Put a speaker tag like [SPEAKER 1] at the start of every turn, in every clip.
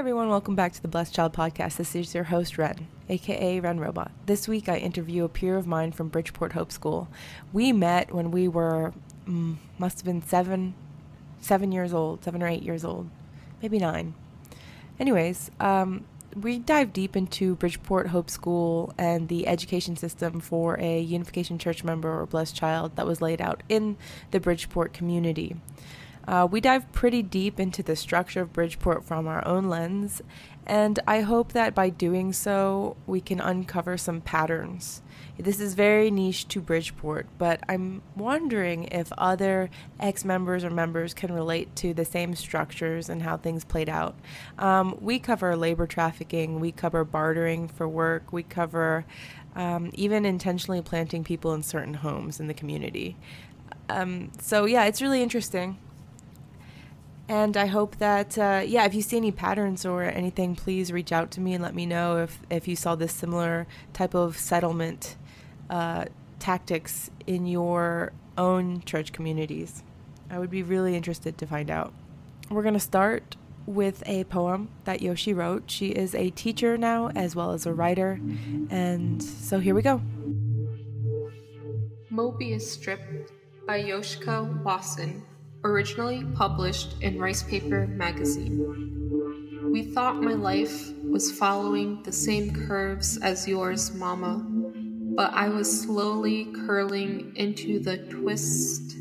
[SPEAKER 1] everyone, welcome back to the Blessed Child Podcast. This is your host, Ren, aka Ren Robot. This week I interview a peer of mine from Bridgeport Hope School. We met when we were, mm, must have been seven, seven years old, seven or eight years old, maybe nine. Anyways, um, we dive deep into Bridgeport Hope School and the education system for a Unification Church member or blessed child that was laid out in the Bridgeport community. Uh, we dive pretty deep into the structure of Bridgeport from our own lens, and I hope that by doing so, we can uncover some patterns. This is very niche to Bridgeport, but I'm wondering if other ex members or members can relate to the same structures and how things played out. Um, we cover labor trafficking, we cover bartering for work, we cover um, even intentionally planting people in certain homes in the community. Um, so, yeah, it's really interesting. And I hope that, uh, yeah, if you see any patterns or anything, please reach out to me and let me know if, if you saw this similar type of settlement uh, tactics in your own church communities. I would be really interested to find out. We're going to start with a poem that Yoshi wrote. She is a teacher now as well as a writer. And so here we go.
[SPEAKER 2] Mobius Strip by Yoshika Wasson originally published in Rice Paper magazine. We thought my life was following the same curves as yours, Mama, but I was slowly curling into the twist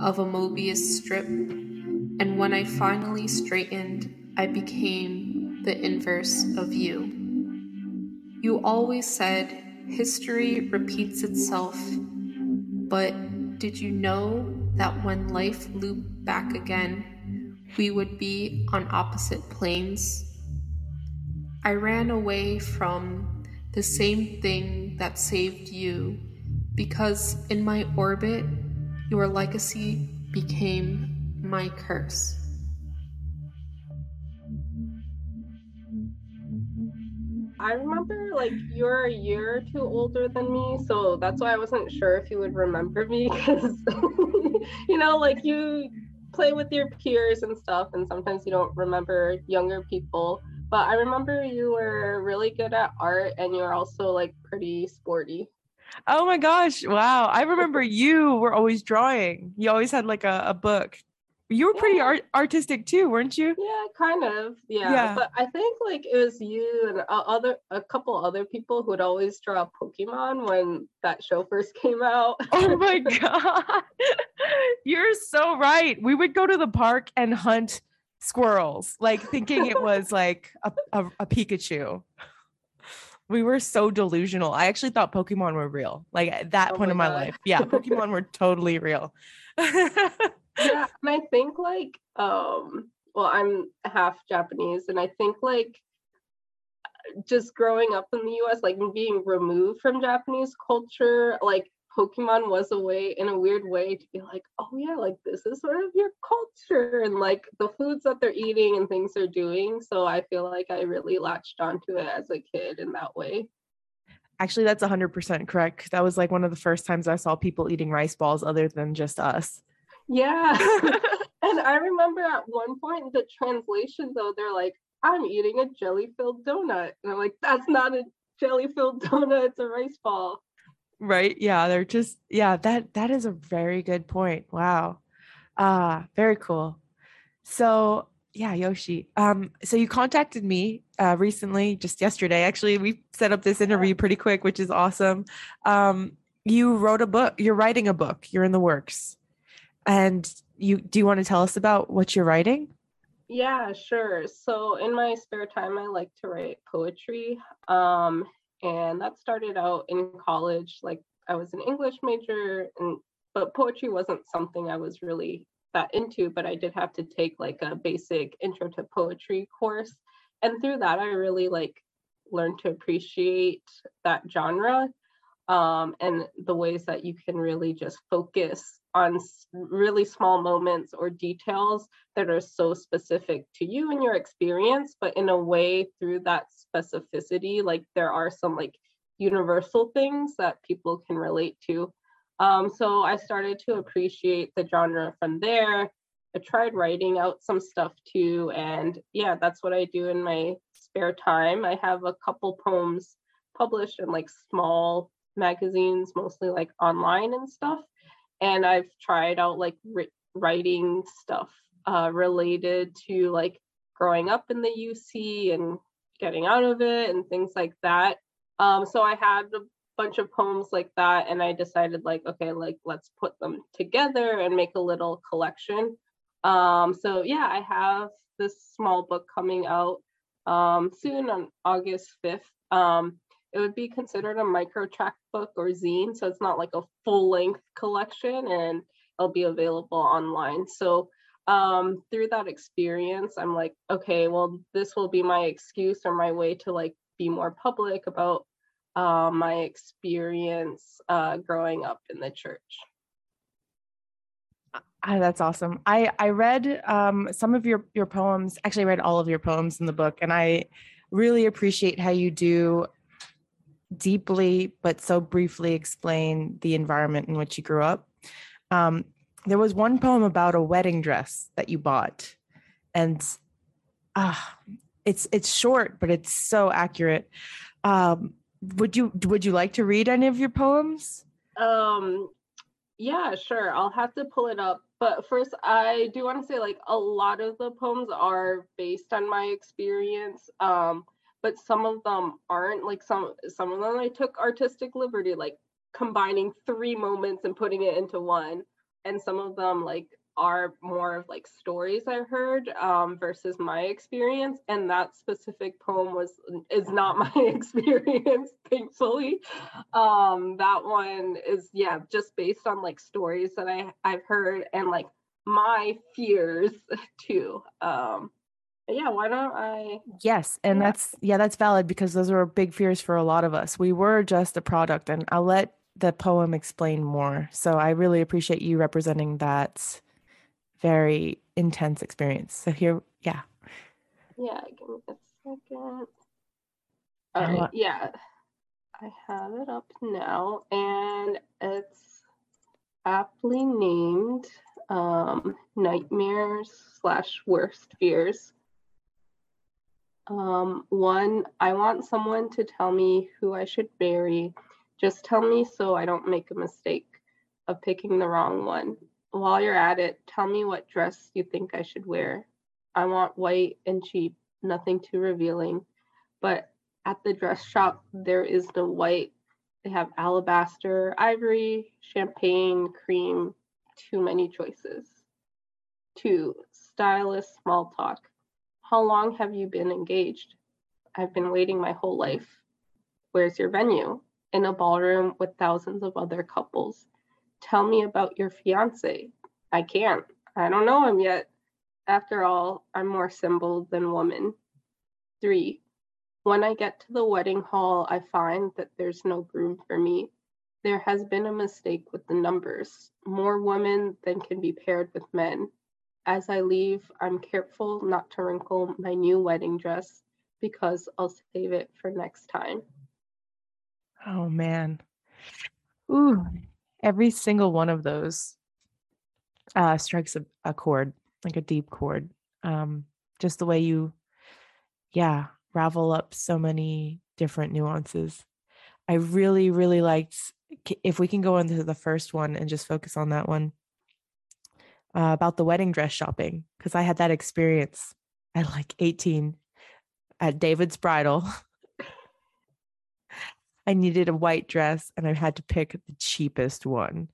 [SPEAKER 2] of a Mobius strip, and when I finally straightened, I became the inverse of you. You always said history repeats itself, but did you know that when life looped back again, we would be on opposite planes. I ran away from the same thing that saved you because in my orbit, your legacy became my curse.
[SPEAKER 3] I remember like you're a year or two older than me, so that's why I wasn't sure if you would remember me because you know, like you play with your peers and stuff, and sometimes you don't remember younger people. But I remember you were really good at art and you're also like pretty sporty.
[SPEAKER 1] Oh my gosh. Wow. I remember you were always drawing. You always had like a, a book you were pretty yeah. art- artistic too, weren't you?
[SPEAKER 3] Yeah, kind of. Yeah. yeah. But I think like it was you and other a couple other people who'd always draw Pokemon when that show first came out.
[SPEAKER 1] oh my god. You're so right. We would go to the park and hunt squirrels, like thinking it was like a, a, a Pikachu. We were so delusional. I actually thought Pokemon were real. Like at that oh point my in my god. life. Yeah, Pokemon were totally real
[SPEAKER 3] yeah, and I think like um well, I'm half Japanese and I think like just growing up in the US, like being removed from Japanese culture, like Pokemon was a way, in a weird way, to be like, oh yeah, like this is sort of your culture and like the foods that they're eating and things they're doing. So I feel like I really latched onto it as a kid in that way.
[SPEAKER 1] Actually, that's 100% correct. That was like one of the first times I saw people eating rice balls other than just us.
[SPEAKER 3] Yeah. and I remember at one point the translation though, they're like, I'm eating a jelly filled donut. And I'm like, that's not a jelly filled donut, it's a rice ball.
[SPEAKER 1] Right. Yeah. They're just, yeah, that that is a very good point. Wow. Ah, uh, very cool. So yeah, Yoshi. Um, so you contacted me uh recently, just yesterday. Actually, we set up this interview pretty quick, which is awesome. Um, you wrote a book, you're writing a book, you're in the works. And you do you want to tell us about what you're writing?
[SPEAKER 3] Yeah, sure. So in my spare time, I like to write poetry. Um, and that started out in college. Like I was an English major, and but poetry wasn't something I was really that into. But I did have to take like a basic intro to poetry course, and through that, I really like learned to appreciate that genre um, and the ways that you can really just focus on really small moments or details that are so specific to you and your experience but in a way through that specificity like there are some like universal things that people can relate to um, so i started to appreciate the genre from there I tried writing out some stuff too. And yeah, that's what I do in my spare time. I have a couple poems published in like small magazines, mostly like online and stuff. And I've tried out like ri- writing stuff uh, related to like growing up in the UC and getting out of it and things like that. Um, so I had a bunch of poems like that, and I decided like, okay, like let's put them together and make a little collection. Um, so yeah, I have this small book coming out um, soon on August 5th. Um, it would be considered a micro track book or zine, so it's not like a full length collection, and it'll be available online. So um, through that experience, I'm like, okay, well, this will be my excuse or my way to like be more public about uh, my experience uh, growing up in the church.
[SPEAKER 1] Ah, that's awesome. I I read um, some of your your poems. Actually, I read all of your poems in the book, and I really appreciate how you do deeply but so briefly explain the environment in which you grew up. Um, there was one poem about a wedding dress that you bought, and uh, it's it's short, but it's so accurate. Um, would you would you like to read any of your poems?
[SPEAKER 3] Um, yeah, sure. I'll have to pull it up. But first, I do want to say like a lot of the poems are based on my experience. Um, but some of them aren't. Like some some of them I took artistic liberty, like combining three moments and putting it into one. And some of them like are more of like stories I heard um, versus my experience. And that specific poem was is not my experience, thankfully. Um, that one is yeah, just based on like stories that I I've heard and like my fears too. Um, yeah, why don't I?
[SPEAKER 1] Yes, and yeah. that's yeah, that's valid because those are big fears for a lot of us. We were just a product, and I'll let the poem explain more. So I really appreciate you representing that very intense experience. So here, yeah.
[SPEAKER 3] Yeah, give me a second. All right, yeah. I have it up now and it's aptly named um, Nightmares slash Worst Fears. Um, one, I want someone to tell me who I should marry. Just tell me so I don't make a mistake of picking the wrong one while you're at it, tell me what dress you think I should wear. I want white and cheap, nothing too revealing. But at the dress shop, there is no white. They have alabaster, ivory, champagne, cream, too many choices. Two, stylist small talk. How long have you been engaged? I've been waiting my whole life. Where's your venue? In a ballroom with thousands of other couples. Tell me about your fiance. I can't. I don't know him yet. After all, I'm more symbol than woman. Three, when I get to the wedding hall, I find that there's no groom for me. There has been a mistake with the numbers, more women than can be paired with men. As I leave, I'm careful not to wrinkle my new wedding dress because I'll save it for next time.
[SPEAKER 1] Oh man. Ooh, every single one of those uh, strikes a, a chord, like a deep chord. Um, just the way you, yeah, ravel up so many different nuances. I really, really liked. If we can go into the first one and just focus on that one uh, about the wedding dress shopping, because I had that experience at like 18 at David's Bridal. I needed a white dress and I had to pick the cheapest one.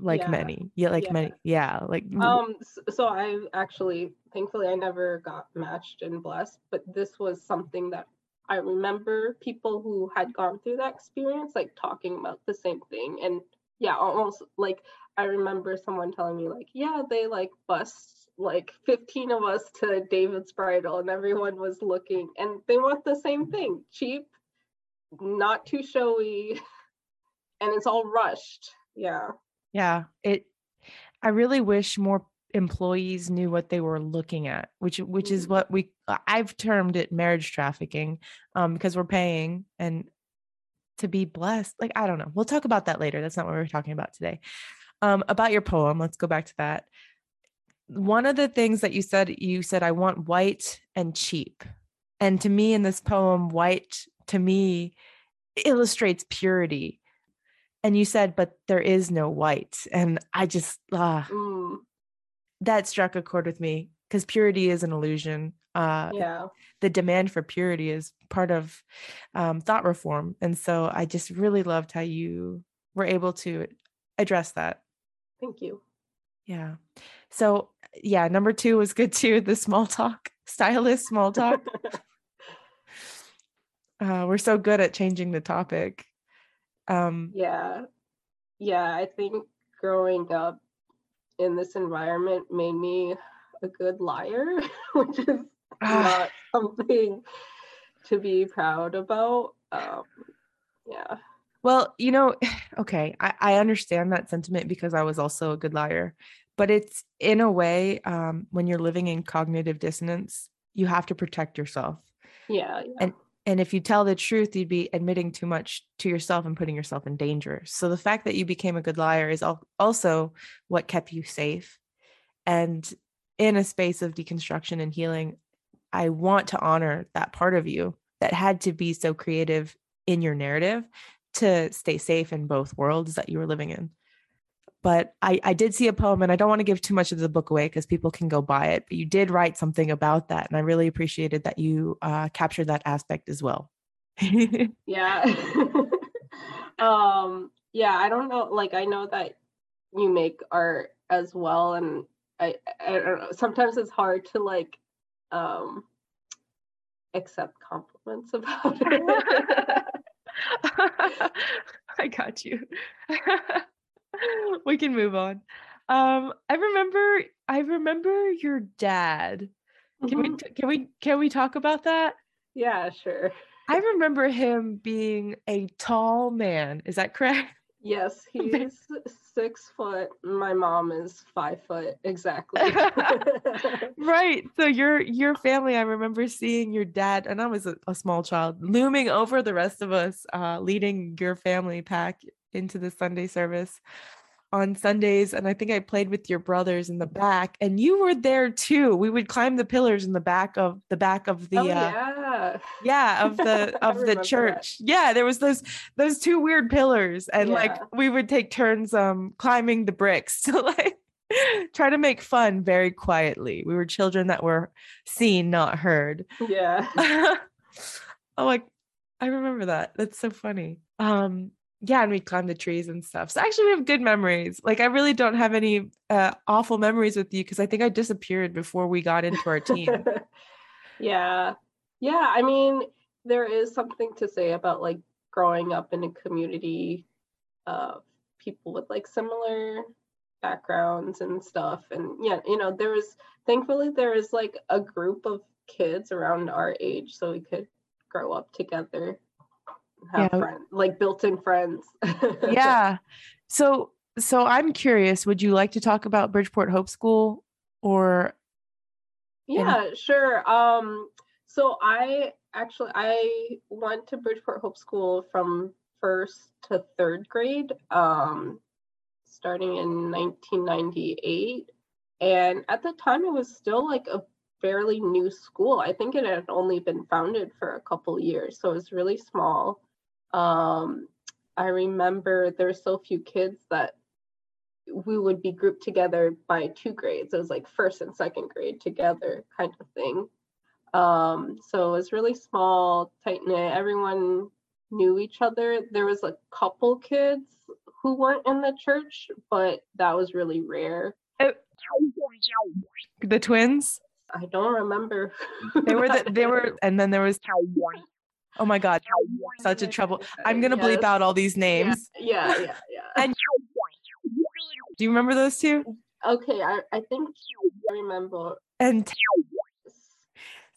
[SPEAKER 1] Like yeah. many. Yeah, like yeah. many. Yeah, like
[SPEAKER 3] um so I actually thankfully I never got matched and Blessed, but this was something that I remember people who had gone through that experience like talking about the same thing and yeah, almost like I remember someone telling me like, yeah, they like bust like 15 of us to David's bridal and everyone was looking and they want the same thing, cheap not too showy and it's all rushed. Yeah.
[SPEAKER 1] Yeah it i really wish more employees knew what they were looking at which which is mm-hmm. what we i've termed it marriage trafficking um because we're paying and to be blessed like i don't know we'll talk about that later that's not what we're talking about today um about your poem let's go back to that one of the things that you said, you said, I want white and cheap. And to me, in this poem, white to me illustrates purity. And you said, but there is no white. And I just, ah,
[SPEAKER 3] Mm,
[SPEAKER 1] that struck a chord with me because purity is an illusion. Uh,
[SPEAKER 3] yeah.
[SPEAKER 1] the demand for purity is part of um, thought reform. And so I just really loved how you were able to address that.
[SPEAKER 3] Thank you.
[SPEAKER 1] Yeah. So, yeah, number two was good too. The small talk, stylist small talk. uh, we're so good at changing the topic. Um,
[SPEAKER 3] Yeah. Yeah, I think growing up in this environment made me a good liar, which is not something to be proud about. Um, yeah.
[SPEAKER 1] Well, you know, okay, I, I understand that sentiment because I was also a good liar, but it's in a way, um, when you're living in cognitive dissonance, you have to protect yourself.
[SPEAKER 3] Yeah. yeah.
[SPEAKER 1] And and if you tell the truth, you'd be admitting too much to yourself and putting yourself in danger. So the fact that you became a good liar is al- also what kept you safe. And in a space of deconstruction and healing, I want to honor that part of you that had to be so creative in your narrative to stay safe in both worlds that you were living in. But I, I did see a poem, and I don't want to give too much of the book away because people can go buy it. But you did write something about that, and I really appreciated that you uh, captured that aspect as well.
[SPEAKER 3] Yeah. um yeah, I don't know like I know that you make art as well and I I don't know sometimes it's hard to like um accept compliments about it.
[SPEAKER 1] I got you. we can move on. Um, I remember, I remember your dad. Can we,
[SPEAKER 3] Mhm.
[SPEAKER 1] t- can we, can we talk about that?
[SPEAKER 3] Yeah, sure.
[SPEAKER 1] I remember him being a tall man. Is that correct?
[SPEAKER 3] Yes, he's six foot. My mom is five foot exactly.
[SPEAKER 1] right. So your your family, I remember seeing your dad, and I was a, a small child, looming over the rest of us, uh, leading your family pack into the Sunday service on Sundays. And I think I played with your brothers in the back, and you were there too. We would climb the pillars in the back of the back of the
[SPEAKER 3] oh
[SPEAKER 1] uh,
[SPEAKER 3] yeah.
[SPEAKER 1] yeah of the of the
[SPEAKER 3] remember that.
[SPEAKER 1] church yeah there was those those two weird pillars and like we would take turns um climbing the bricks to like try to make fun very quietly we were children that were seen not heard
[SPEAKER 3] Yeah.
[SPEAKER 1] oh like i remember that that's so funny um yeah and we climbed the trees and stuff so actually we have good memories like i really don't have any uh awful memories with you because i think i disappeared before we got into our team
[SPEAKER 3] yeah. Yeah. I mean, there is something to say about like growing up in a community of people with like similar backgrounds and stuff. And yeah, you know, there was thankfully there is like a group of kids around our age so we could grow up together have
[SPEAKER 1] Yeah.
[SPEAKER 3] friends like built-in friends.
[SPEAKER 1] yeah. So so I'm curious, would you like to talk about Bridgeport Hope School or
[SPEAKER 3] Yeah, sure. Um, so I actually I went to Bridgeport Hope School from first to third grade, um, starting in 1998. And at the time, it was still like a fairly new school. I think it had only been founded for a couple years, so it was really small. Um, I remember there were so few kids that we would be grouped together by two grades. It was like first and second grade together kind of thing. Um, so it was really small, tight knit. Everyone knew each other. There was a couple kids who weren't in the church, but that was really rare.
[SPEAKER 1] the twins?
[SPEAKER 3] I don't remember.
[SPEAKER 1] They were the, they were and then there was oh my god, such a trouble. I'm gonna bleep
[SPEAKER 3] Yes.
[SPEAKER 1] out all these names.
[SPEAKER 3] yeah, yeah, yeah.
[SPEAKER 1] And do you remember those two?
[SPEAKER 3] Okay, I, I think I remember.
[SPEAKER 1] And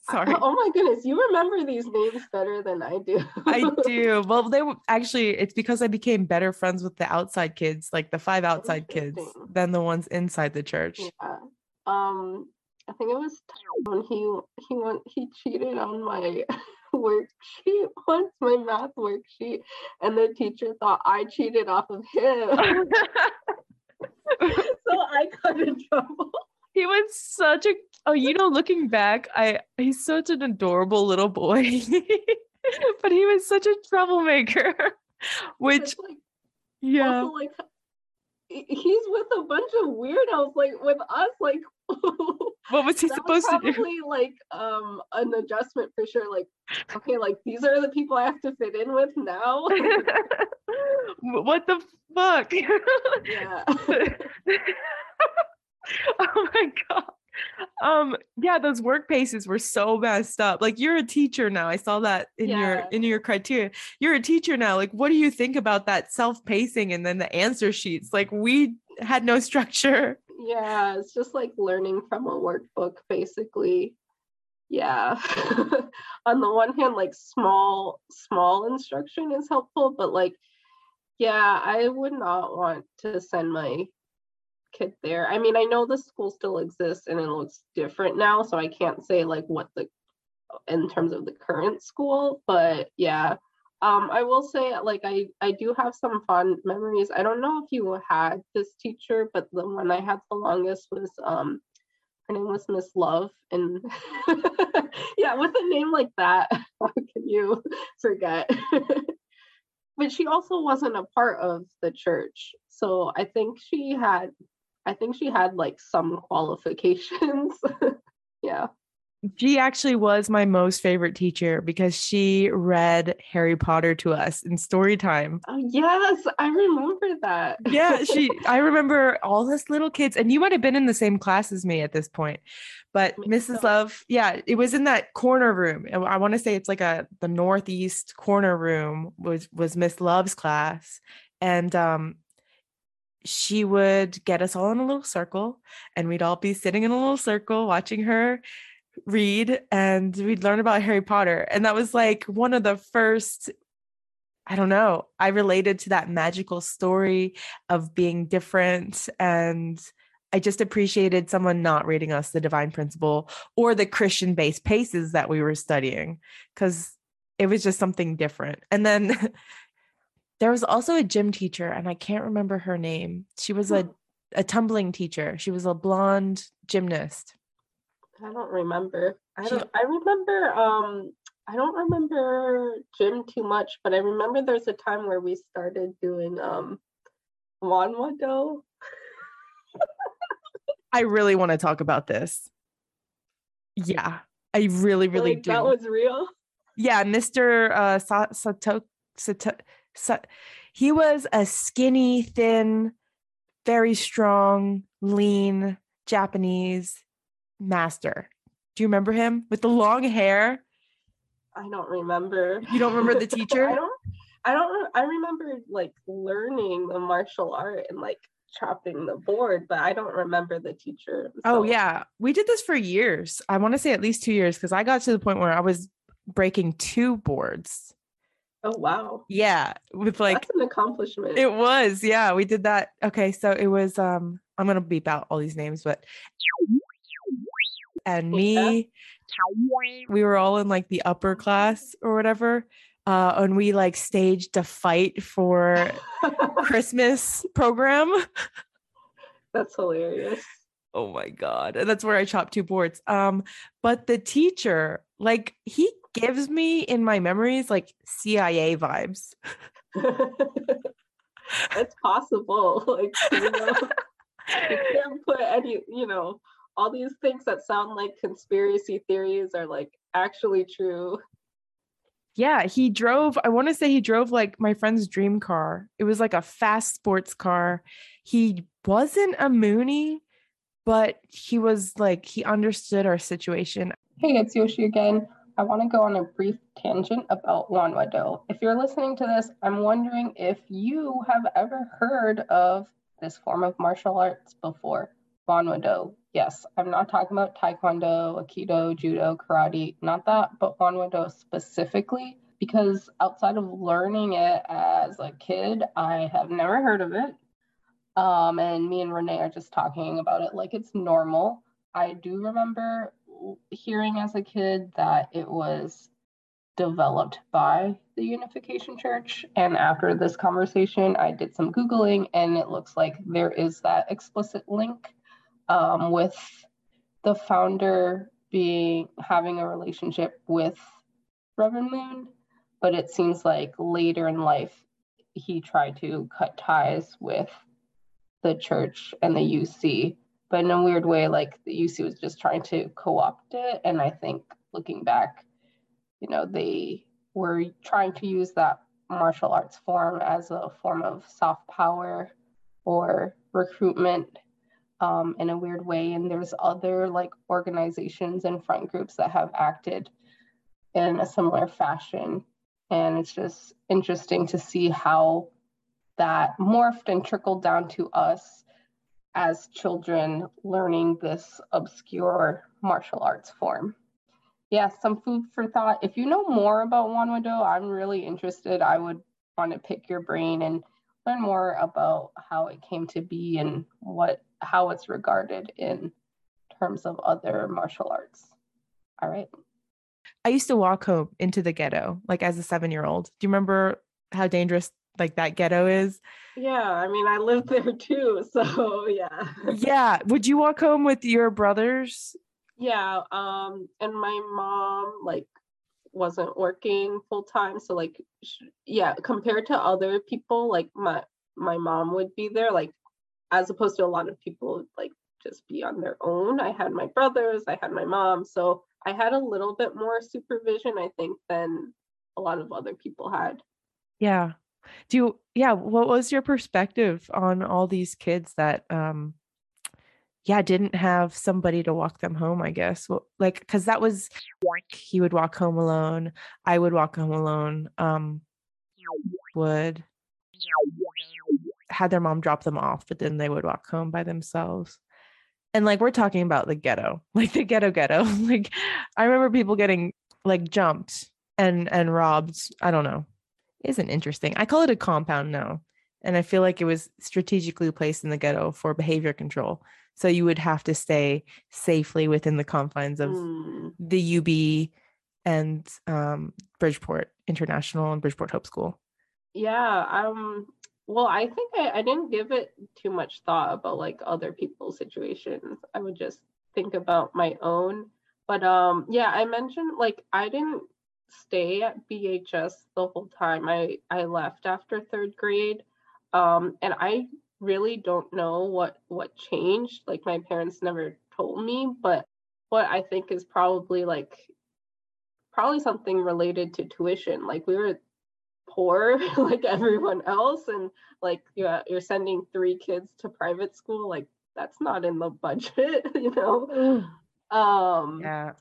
[SPEAKER 1] sorry.
[SPEAKER 3] Oh my goodness, you remember these names better than I do.
[SPEAKER 1] I do. Well, they were actually, it's because I became better friends with the outside kids, like the five outside kids, than the ones inside the church.
[SPEAKER 3] Yeah. Um, I think it was when he he went he cheated on my worksheet once, my math worksheet, and the teacher thought I cheated off of him, so I got in trouble.
[SPEAKER 1] he was such a oh, you know, looking back, I he's such an adorable little boy. but he was such a troublemaker. Which like, yeah.
[SPEAKER 3] Also, like he's with a bunch of weirdos like with us like
[SPEAKER 1] what was he supposed was
[SPEAKER 3] to
[SPEAKER 1] do?
[SPEAKER 3] like um an adjustment for sure like okay like these are the people i have to fit in with now.
[SPEAKER 1] What the fuck? Yeah. Oh my god um yeah those work paces were so messed up like you're a teacher now i saw that in yeah. your in your criteria you're a teacher now like what do you think about that self-pacing and then the answer sheets like we had no structure
[SPEAKER 3] yeah it's just like learning from a workbook basically yeah on the one hand like small small instruction is helpful but like yeah i would not want to send my kid there. I mean, I know the school still exists and it looks different now, so I can't say like what the in terms of the current school, but yeah. Um, I will say like I I do have some fond memories. I don't know if you had this teacher, but the one I had the longest was um her name was Miss Love and yeah, with a name like that, how can you forget? but she also wasn't a part of the church. So I think she had I think she had like some qualifications. yeah.
[SPEAKER 1] She actually was my most favorite teacher because she read Harry Potter to us in story time.
[SPEAKER 3] Oh, yes, I remember that.
[SPEAKER 1] yeah, she I remember all those little kids and you might have been in the same class as me at this point. But Mrs. Love, yeah, it was in that corner room. I want to say it's like a the northeast corner room was was Miss Love's class. And um she would get us all in a little circle and we'd all be sitting in a little circle watching her read and we'd learn about Harry Potter. And that was like one of the first, I don't know, I related to that magical story of being different. And I just appreciated someone not reading us the divine principle or the Christian based paces that we were studying because it was just something different. And then There was also a gym teacher, and I can't remember her name. She was a, a tumbling teacher. She was a blonde gymnast.
[SPEAKER 3] I don't remember. I don't. I remember. Um, I don't remember gym too much, but I remember there's a time where we started doing um, Won Hwa Do.
[SPEAKER 1] I really want to talk about this. Yeah, I really, really like do.
[SPEAKER 3] That was real.
[SPEAKER 1] Yeah, Mr. Uh, Sato, Sato, so he was a skinny, thin, very strong, lean Japanese master. Do you remember him with the long hair?
[SPEAKER 3] I don't remember.
[SPEAKER 1] You don't remember the teacher?
[SPEAKER 3] I don't. I don't. I remember like learning the martial art and like chopping the board, but I don't remember the teacher.
[SPEAKER 1] So. Oh yeah, we did this for years. I want to say at least two years because I got to the point where I was breaking two boards
[SPEAKER 3] Oh wow.
[SPEAKER 1] Yeah, with like
[SPEAKER 3] That's an accomplishment.
[SPEAKER 1] It was. Yeah, we did that. Okay, so it was um I'm going to beep out all these names but and me we were all in like the upper class or whatever. Uh, and we like staged a fight for Christmas program.
[SPEAKER 3] That's hilarious.
[SPEAKER 1] Oh my god. And that's where I chopped two boards. Um, but the teacher, like he gives me in my memories like CIA vibes.
[SPEAKER 3] That's possible. Like you, know, you can't put any, you know, all these things that sound like conspiracy theories are like actually true.
[SPEAKER 1] Yeah, he drove, I want to say he drove like my friend's dream car. It was like a fast sports car. He wasn't a Moonie, but he was like, he understood our situation.
[SPEAKER 3] Hey, it's Yoshi again. I want to go on a brief tangent about Won Hwa Do. If you're listening to this, I'm wondering if you have ever heard of this form of martial arts before. Won Hwa Do. Yes, I'm not talking about Taekwondo, Aikido, Judo, Karate, not that, but Won Hwa Do specifically, because outside of learning it as a kid, I have never heard of it. Um, and me and Renee are just talking about it like it's normal. I do remember hearing as a kid that it was developed by the Unification Church. And after this conversation, I did some Googling, and it looks like there is that explicit link um, with the founder being having a relationship with Reverend Moon, but it seems like later in life he tried to cut ties with the church and the UC, but in a weird way, like the UC was just trying to co-opt it. And I think looking back, you know, they were trying to use that martial arts form as a form of soft power or recruitment um, in a weird way. And there's other like organizations and front groups that have acted in a similar fashion. And it's just interesting to see how that morphed and trickled down to us as children learning this obscure martial arts form. Yeah, some food for thought. If you know more about Wonhwado, I'm really interested. I would want to pick your brain and learn more about how it came to be and what how it's regarded in terms of other martial arts. All right.
[SPEAKER 1] I used to walk home into the ghetto, like as a seven year old. Do you remember how dangerous like that ghetto is?
[SPEAKER 3] Yeah, I mean, I lived there too. So yeah.
[SPEAKER 1] yeah. Would you walk home with your brothers?
[SPEAKER 3] Yeah. Um, and my mom like wasn't working full time. So like, yeah, compared to other people, like my my mom would be there. Like as opposed to a lot of people like just be on their own. I had my brothers, I had my mom, so I had a little bit more supervision, I think, than a lot of other people had.
[SPEAKER 1] Yeah. Do you, yeah, what was your perspective on all these kids that, um, yeah, didn't have somebody to walk them home, I guess. Well, like, cause that was, he would walk home alone. I would walk home alone. Um, would had their mom drop them off, but then they would walk home by themselves. And like we're talking about the ghetto, like the ghetto ghetto. like I remember people getting like jumped and and robbed. I don't know. Isn't interesting. I call it a compound now. And I feel like it was strategically placed in the ghetto for behavior control. So you would have to stay safely within the confines of mm. the UB and um, Bridgeport International and Bridgeport Hope School.
[SPEAKER 3] Yeah, um, well, I think I, I didn't give it too much thought about like other people's situations. I would just think about my own. But um yeah, I mentioned like I didn't stay at BHS the whole time. I I left after 3rd grade. Um and I really don't know what what changed. Like my parents never told me, but what I think is probably like probably something related to tuition. Like we were poor like everyone else and like yeah you're sending three kids to private school like that's not in the budget you know um
[SPEAKER 1] yeah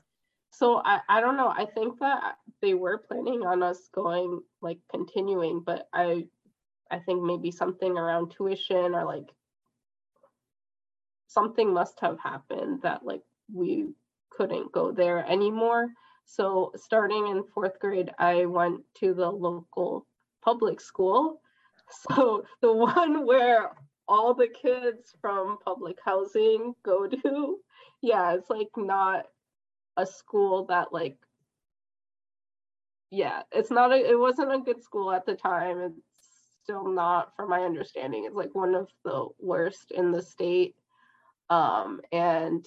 [SPEAKER 3] so I, I don't know i think that they were planning on us going like continuing but i i think maybe something around tuition or like something must have happened that like we couldn't go there anymore so starting in fourth grade, I went to the local public school. So the one where all the kids from public housing go to, yeah, it's like not a school that like yeah, it's not a it wasn't a good school at the time. It's still not from my understanding. It's like one of the worst in the state. Um and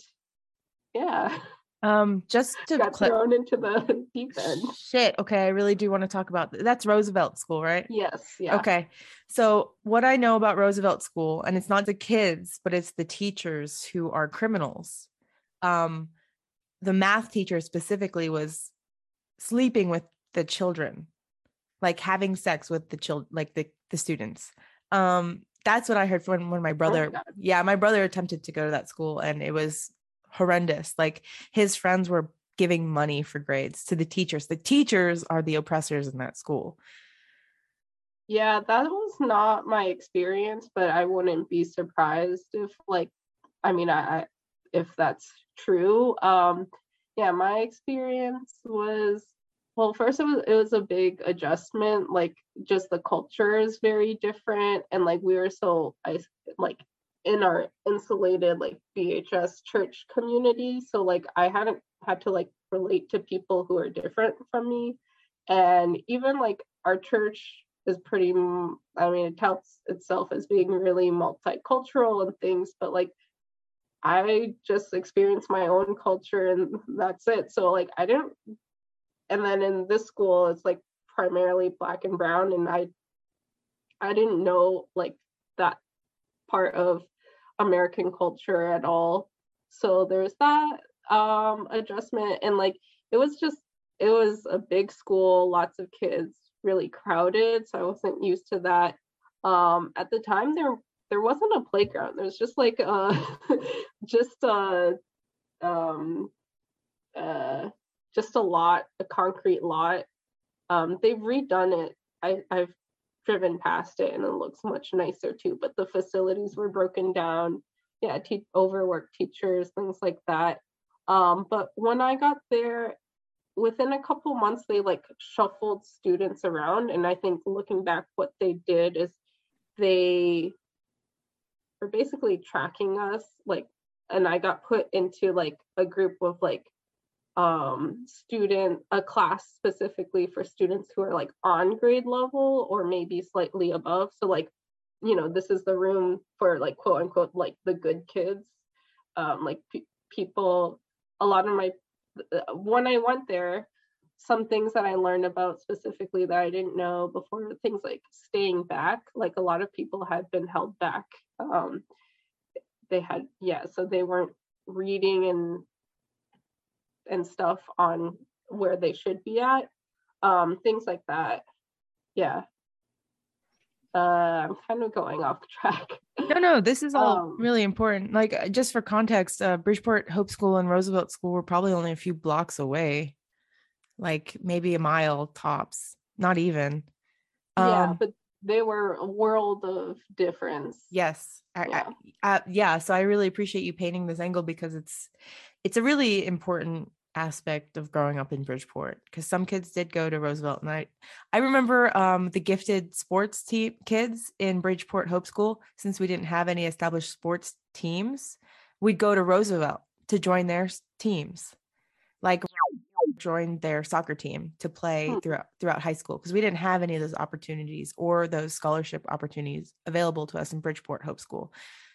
[SPEAKER 3] yeah.
[SPEAKER 1] Um, just to
[SPEAKER 3] got cl- thrown into the deep end.
[SPEAKER 1] Shit. Okay, I really do want to talk about th- that's Roosevelt School, right?
[SPEAKER 3] Yes. Yeah.
[SPEAKER 1] Okay. So what I know about Roosevelt School, and it's not the kids, but it's the teachers who are criminals. Um, the math teacher specifically was sleeping with the children, like having sex with the children, like the the students. Um, that's what I heard from when my brother. Oh yeah, my brother attempted to go to that school, and it was horrendous. Like his friends were giving money for grades to the teachers. The teachers are the oppressors in that school.
[SPEAKER 3] Yeah, that was not my experience, but I wouldn't be surprised if like I mean I if that's true. Um yeah, my experience was well first it was it was a big adjustment like just the culture is very different and like we were so I like in our insulated like BHS church community. So like I hadn't had to like relate to people who are different from me. And even like our church is pretty I mean it touts itself as being really multicultural and things, but like I just experienced my own culture and that's it. So like I didn't and then in this school it's like primarily black and brown and I I didn't know like that part of American culture at all. So there's that um adjustment and like it was just it was a big school, lots of kids, really crowded, so I wasn't used to that. Um at the time there there wasn't a playground. There's just like uh just a um uh just a lot, a concrete lot. Um they've redone it. I, I've driven past it and it looks much nicer too, but the facilities were broken down. Yeah, te- overworked teachers, things like that. Um, but when I got there, within a couple months, they like shuffled students around. And I think looking back, what they did is they were basically tracking us, like, and I got put into like a group of like um student a class specifically for students who are like on grade level or maybe slightly above. So like you know this is the room for like quote unquote like the good kids. Um like pe- people a lot of my uh, when i went there some things that i learned about specifically that i didn't know before things like staying back like a lot of people had been held back um they had yeah so they weren't reading and and stuff on where they should be at um things like that. Yeah. Uh i'm kind of going off track.
[SPEAKER 1] No no this is all
[SPEAKER 3] Um,
[SPEAKER 1] really important. Like uh, just for context uh bridgeport hope school and roosevelt school were probably only a few blocks away like maybe a mile tops not even.
[SPEAKER 3] Yeah
[SPEAKER 1] um
[SPEAKER 3] but they were a world of difference.
[SPEAKER 1] Yes
[SPEAKER 3] Yeah.
[SPEAKER 1] I, uh, yeah so i really appreciate you painting this angle because it's it's a really important aspect of growing up in bridgeport because some kids did go to roosevelt and i i remember um the gifted sports team kids in bridgeport hope school since we didn't have any established sports teams we'd go to roosevelt to join their teams. Like join their soccer team to play
[SPEAKER 3] Hmm.
[SPEAKER 1] throughout throughout high school because we didn't have any of those opportunities or those scholarship opportunities available to us in Bridgeport Hope School.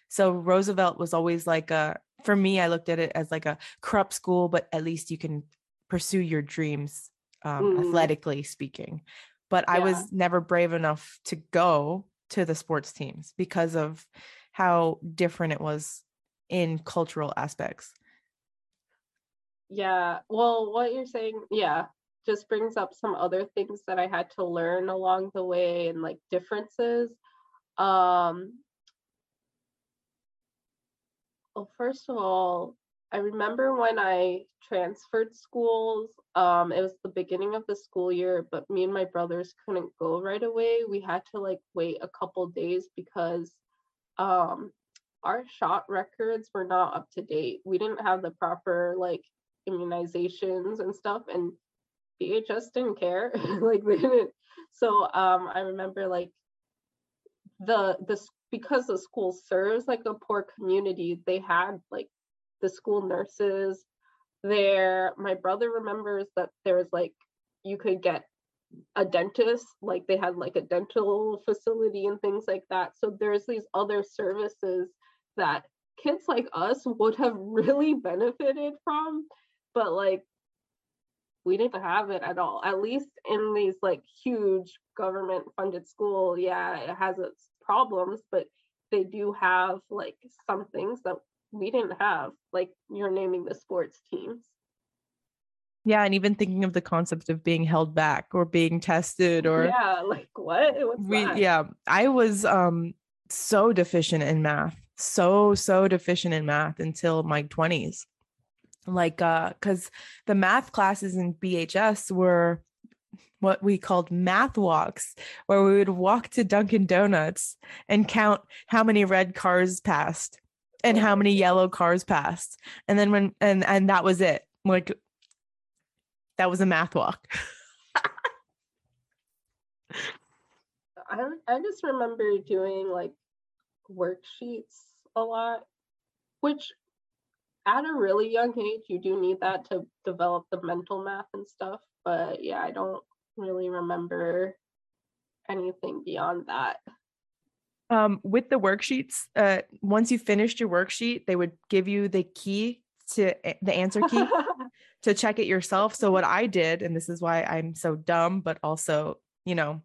[SPEAKER 1] So Roosevelt was always like a for me I looked at it as like a corrupt school but at least you can pursue your dreams um,
[SPEAKER 3] Mm.
[SPEAKER 1] athletically speaking. But I was never brave enough to go to the sports teams because of how different it was in cultural aspects.
[SPEAKER 3] Yeah, well, what you're saying, yeah, just brings up some other things that I had to learn along the way and like differences. Um, well, first of all, I remember when I transferred schools, um, it was the beginning of the school year, but me and my brothers couldn't go right away. We had to like wait a couple days because um our shot records were not up to date. We didn't have the proper like immunizations and stuff and BHS didn't care. like they didn't. So um I remember like the this because the school serves like a poor community, they had like the school nurses there. My brother remembers that there was like you could get a dentist, like they had like a dental facility and things like that. So there's these other services that kids like us would have really benefited from, but like we didn't have it at all. At least in these like huge government funded school, yeah, it has its problems, but they do have like some things that we didn't have, like you're naming the sports teams.
[SPEAKER 1] Yeah, and even thinking of the concept of being held back or being tested or
[SPEAKER 3] yeah, like what? What's
[SPEAKER 1] we
[SPEAKER 3] that?
[SPEAKER 1] yeah, I was um so deficient in math. So so deficient in math until my 20s. Like uh cuz the math classes in BHS were what we called math walks where we would walk to Dunkin Donuts and count how many red cars passed and
[SPEAKER 3] Oh
[SPEAKER 1] how many yellow cars passed. And then when and and that was it. Like that was a math walk.
[SPEAKER 3] I I just remember doing like worksheets a lot, which at a really young age you do need that to develop the mental math and stuff. But yeah, I don't really remember anything beyond that.
[SPEAKER 1] Um, with the worksheets, uh, once you finished your worksheet, they would give you the key to the answer key to check it yourself. So what I did, and this is why I'm so dumb, but also, you know,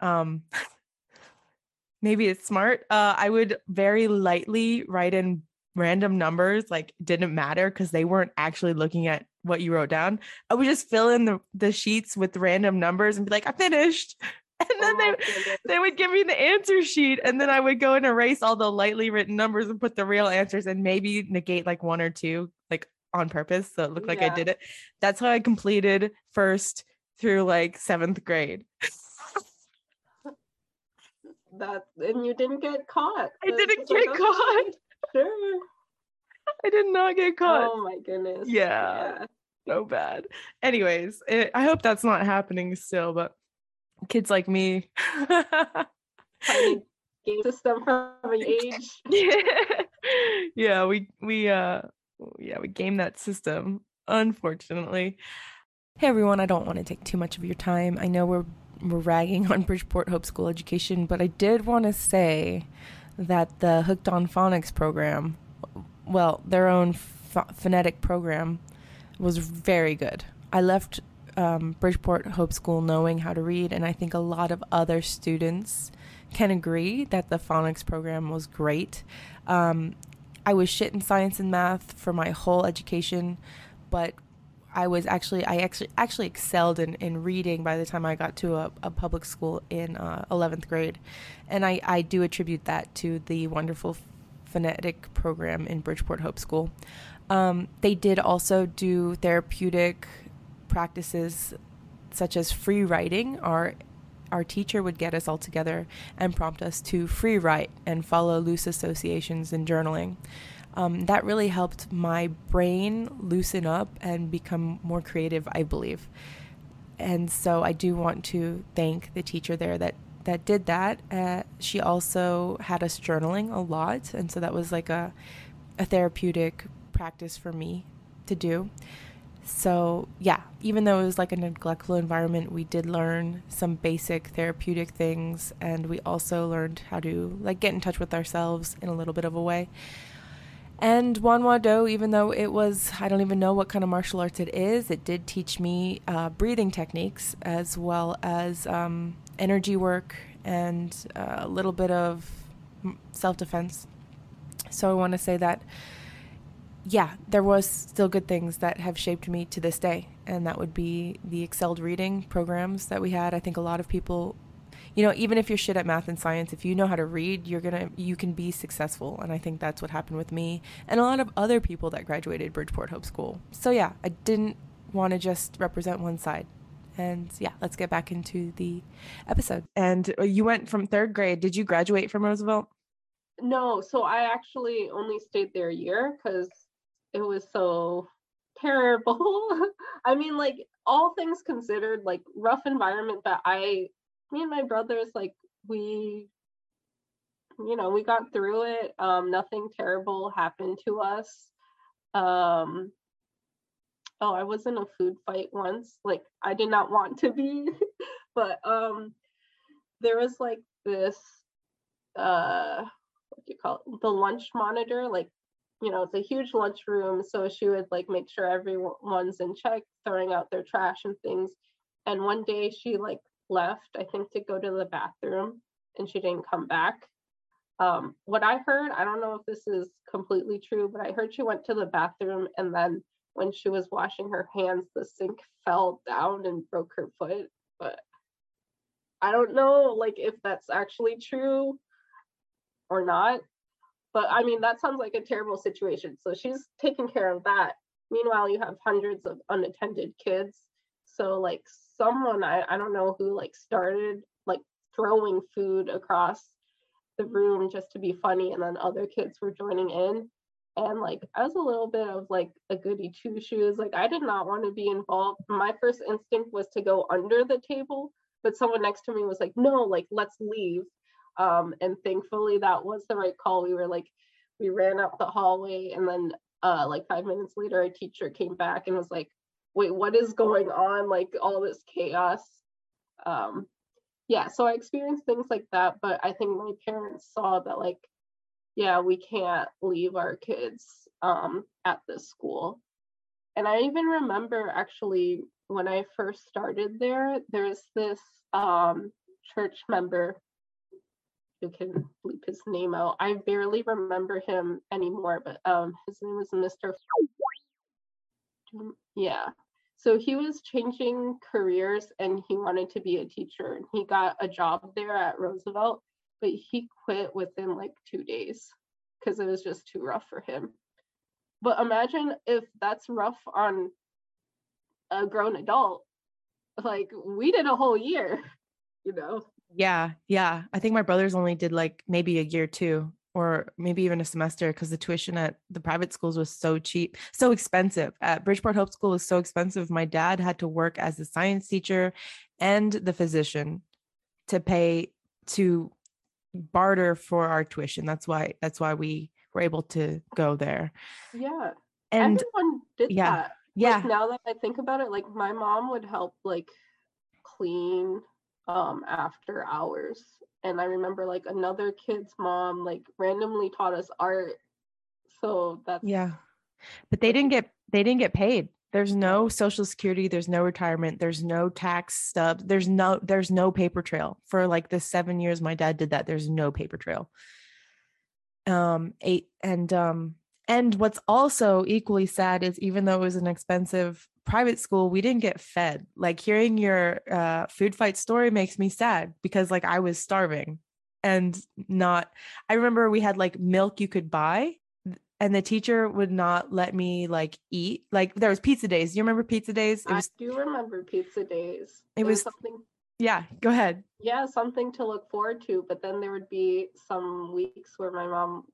[SPEAKER 1] um, maybe it's smart. Uh, I would very lightly write in random numbers, like didn't matter because they weren't actually looking at what you wrote down. I would just fill in the, the sheets with random numbers and be like, I finished. And then oh they, they would give me the answer sheet. And then I would go and erase all the lightly written numbers and put the real answers and maybe negate like one or two, like on purpose. So it looked like yeah. I did it. That's how I completed first through like seventh grade.
[SPEAKER 3] that and you didn't get caught.
[SPEAKER 1] I didn't get caught. Sure. I did not get caught.
[SPEAKER 3] Oh my goodness.
[SPEAKER 1] Yeah. yeah. So bad. Anyways, it, I hope that's not happening still, but kids like me.
[SPEAKER 3] game system from an age.
[SPEAKER 1] yeah, we we uh yeah, we game that system, unfortunately. Hey everyone, I don't want to take too much of your time. I know we're we're ragging on Bridgeport Hope School education, but I did want to say that the Hooked on Phonics program, well, their own ph- phonetic program, was very good. I left um, Bridgeport Hope School knowing how to read, and I think a lot of other students can agree that the phonics program was great. Um, I was shit in science and math for my whole education, but I was actually I actually actually excelled in, in reading by the time I got to a, a public school in uh, 11th grade, and I, I do attribute that to the wonderful phonetic program in Bridgeport Hope School. Um, they did also do therapeutic practices such as free writing, our our teacher would get us all together and prompt us to free write and follow loose associations in journaling. Um, that really helped my brain loosen up and become more creative, I believe. And so I do want to thank the teacher there that that did that. Uh, she also had us journaling a lot, and so that was like a a therapeutic practice for me to do. So, yeah, even though it was like a neglectful environment, we did learn some basic therapeutic things and we also learned how to like get in touch with ourselves in a little bit of a way. And Won Hwa Do, even though it was, I don't even know what kind of martial arts it is, it did teach me uh, breathing techniques as well as um, energy work and uh, a little bit of self defense. So I want to say that yeah, there was still good things that have shaped me to this day, and that would be the excelled reading programs that we had. I think a lot of people, you know, even if you're shit at math and science, if you know how to read, you're gonna you can be successful, and I think that's what happened with me and a lot of other people that graduated Bridgeport Hope School. So yeah, I didn't want to just represent one side. And yeah, let's get back into the episode. And uh, you went from third grade. Did you graduate from Roosevelt?
[SPEAKER 3] No, so I actually only stayed there a year because it was so terrible. I mean, like all things considered, like rough environment that I, me and my brothers, like we, you know, we got through it. Um, nothing terrible happened to us. Um, oh, I was in a food fight once. Like I did not want to be, but um, there was like this, uh, what do you call it? The lunch monitor, like you know, it's a huge lunch room So she would like make sure everyone's in check, throwing out their trash and things. And one day she like left, I think, to go to the bathroom and she didn't come back. Um, what I heard, I don't know if this is completely true, but I heard she went to the bathroom and then when she was washing her hands, the sink fell down and broke her foot. But I don't know like if that's actually true or not. But I mean, that sounds like a terrible situation. So she's taking care of that. Meanwhile, you have hundreds of unattended kids. So like someone I, I don't know who like started like throwing food across the room just to be funny and then other kids were joining in and like I was a little bit of like a goody two shoes. Like I did not want to be involved. My first instinct was to go under the table, but someone next to me was like, "No, like let's leave." Um, and thankfully that was the right call. We were like, we ran up the hallway and then uh, like five minutes later, a teacher came back and was like, wait, what is going on? Like all this chaos. Um, yeah, so I experienced things like that, but I think my parents saw that like, yeah, we can't leave our kids um, at this school. And I even remember actually when I first started there, there's this um, church member who can bleep his name out. I barely remember him anymore, but um, his name was Mr. Um, yeah. So he was changing careers and he wanted to be a teacher. And he got a job there at Roosevelt, but he quit within like two days because it was just too rough for him. But imagine if that's rough on a grown adult. Like we did a whole year, you know?
[SPEAKER 1] Yeah. Yeah. I think my brothers only did like maybe a year too or maybe even a semester because the tuition at the private schools was so cheap, so expensive. At Bridgeport Hope School was so expensive. My dad had to work as a science teacher and the physician to pay to barter for our tuition. That's why that's why we were able to go there.
[SPEAKER 3] Yeah.
[SPEAKER 1] And
[SPEAKER 3] everyone did
[SPEAKER 1] yeah,
[SPEAKER 3] that.
[SPEAKER 1] yeah.
[SPEAKER 3] Like, now that I think about it, like my mom would help like clean um after hours and I remember like another kid's mom like randomly taught us art. So that's
[SPEAKER 1] Yeah. But they didn't get they didn't get paid. There's no social security, there's no retirement, there's no tax stub, there's no there's no paper trail. For like the 7 years my dad did that, there's no paper trail. Um eight and um and what's also equally sad is even though it was an expensive private school, we didn't get fed. Like hearing your uh, food fight story makes me sad because like I was starving and not. I remember we had like milk you could buy, and the teacher would not let me like eat. Like there was pizza days. You remember pizza days?
[SPEAKER 3] It was, I do remember pizza days.
[SPEAKER 1] It, was something. Yeah, go ahead.
[SPEAKER 3] Yeah, something to look forward to. But then there would be some weeks where my mom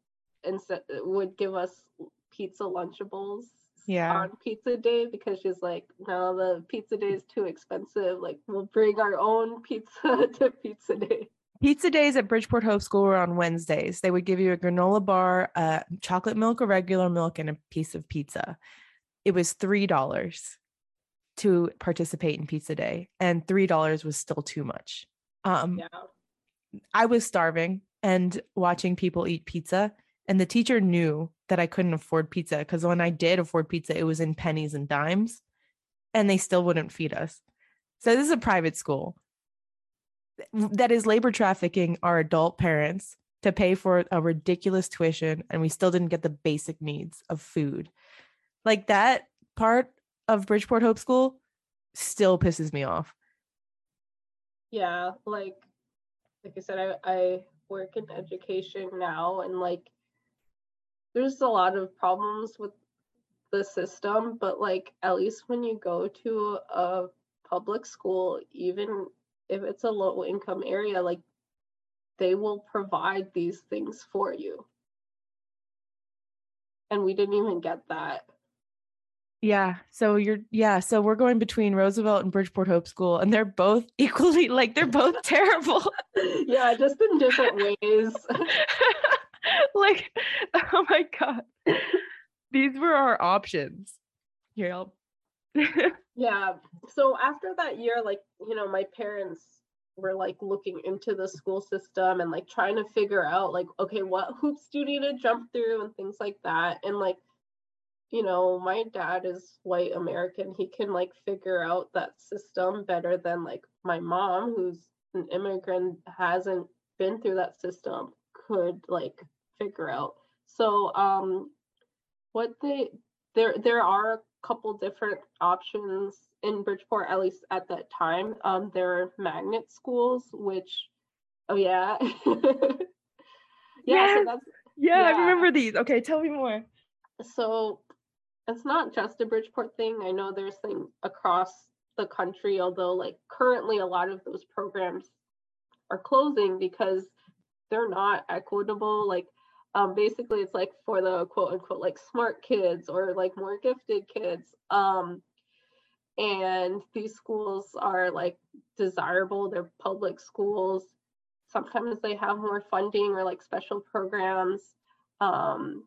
[SPEAKER 3] instead would give us pizza lunchables
[SPEAKER 1] yeah.
[SPEAKER 3] on pizza day because she's like no the pizza day is too expensive. Like we'll bring our own pizza to pizza day.
[SPEAKER 1] Pizza days at bridgeport hope school were on wednesdays. They would give you a granola bar uh, chocolate milk or regular milk and a piece of pizza. It was three dollars to participate in pizza day and three dollars was still too much. Um yeah. i was starving and watching people eat pizza and the teacher knew that I couldn't afford pizza because when I did afford pizza, it was in pennies and dimes, and they still wouldn't feed us. So this is a private school that is labor trafficking our adult parents to pay for a ridiculous tuition, and we still didn't get the basic needs of food. Like that part of Bridgeport Hope School still pisses me off.
[SPEAKER 3] Yeah, like like I said, I, I work in education now, and like there's a lot of problems with the system, but like at least when you go to a public school, even if it's a low income area, like they will provide these things for you. And we didn't even get that.
[SPEAKER 1] Yeah. So you're yeah, so we're going between Roosevelt and Bridgeport Hope School and they're both equally like they're both terrible.
[SPEAKER 3] yeah, just in different ways.
[SPEAKER 1] like, oh my God. These were our options. Here, I'll.
[SPEAKER 3] yeah. So after that year, like, you know, my parents were like looking into the school system and like trying to figure out, like, okay, what hoops do you need to jump through and things like that. And like, you know, my dad is white American. He can like figure out that system better than like my mom, who's an immigrant, hasn't been through that system, could like figure out. So um, what they there there are a couple different options in Bridgeport, at least at that time. Um, there are magnet schools, which oh yeah.
[SPEAKER 1] yeah, so yeah, yeah, I remember these. Okay, tell me more.
[SPEAKER 3] So it's not just a Bridgeport thing. I know there's things across the country, although like currently a lot of those programs are closing because they're not equitable. Like um, basically it's like for the quote unquote like smart kids or like more gifted kids um, and these schools are like desirable. They're public schools. Sometimes they have more funding or like special programs um,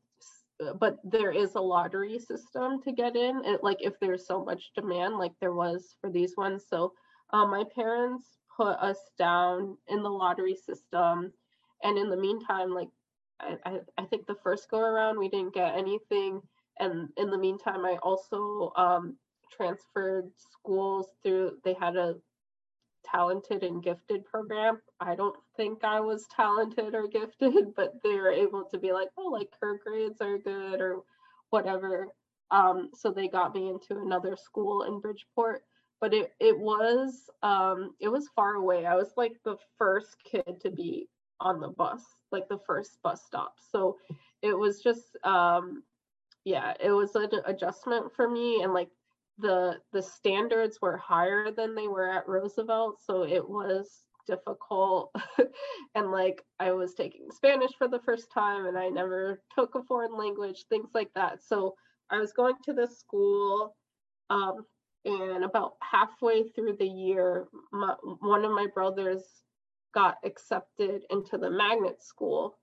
[SPEAKER 3] but there is a lottery system to get in. It, like if there's so much demand like there was for these ones. So um, my parents put us down in the lottery system. And in the meantime, like I, I, think the first go around we didn't get anything. And in the meantime, I also um, transferred schools through they had a talented and gifted program. I don't think I was talented or gifted, but they were able to be like, oh, like her grades are good or whatever. Um, so they got me into another school in Bridgeport, but it it was um, it was far away. I was like the first kid to be on the bus, like the first bus stop. So it was just um, yeah, it was an adjustment for me, and like the the standards were higher than they were at Roosevelt, so it was difficult and like I was taking Spanish for the first time and I never took a foreign language, things like that. So I was going to this school um, and about halfway through the year, my, one of my brothers got accepted into the magnet school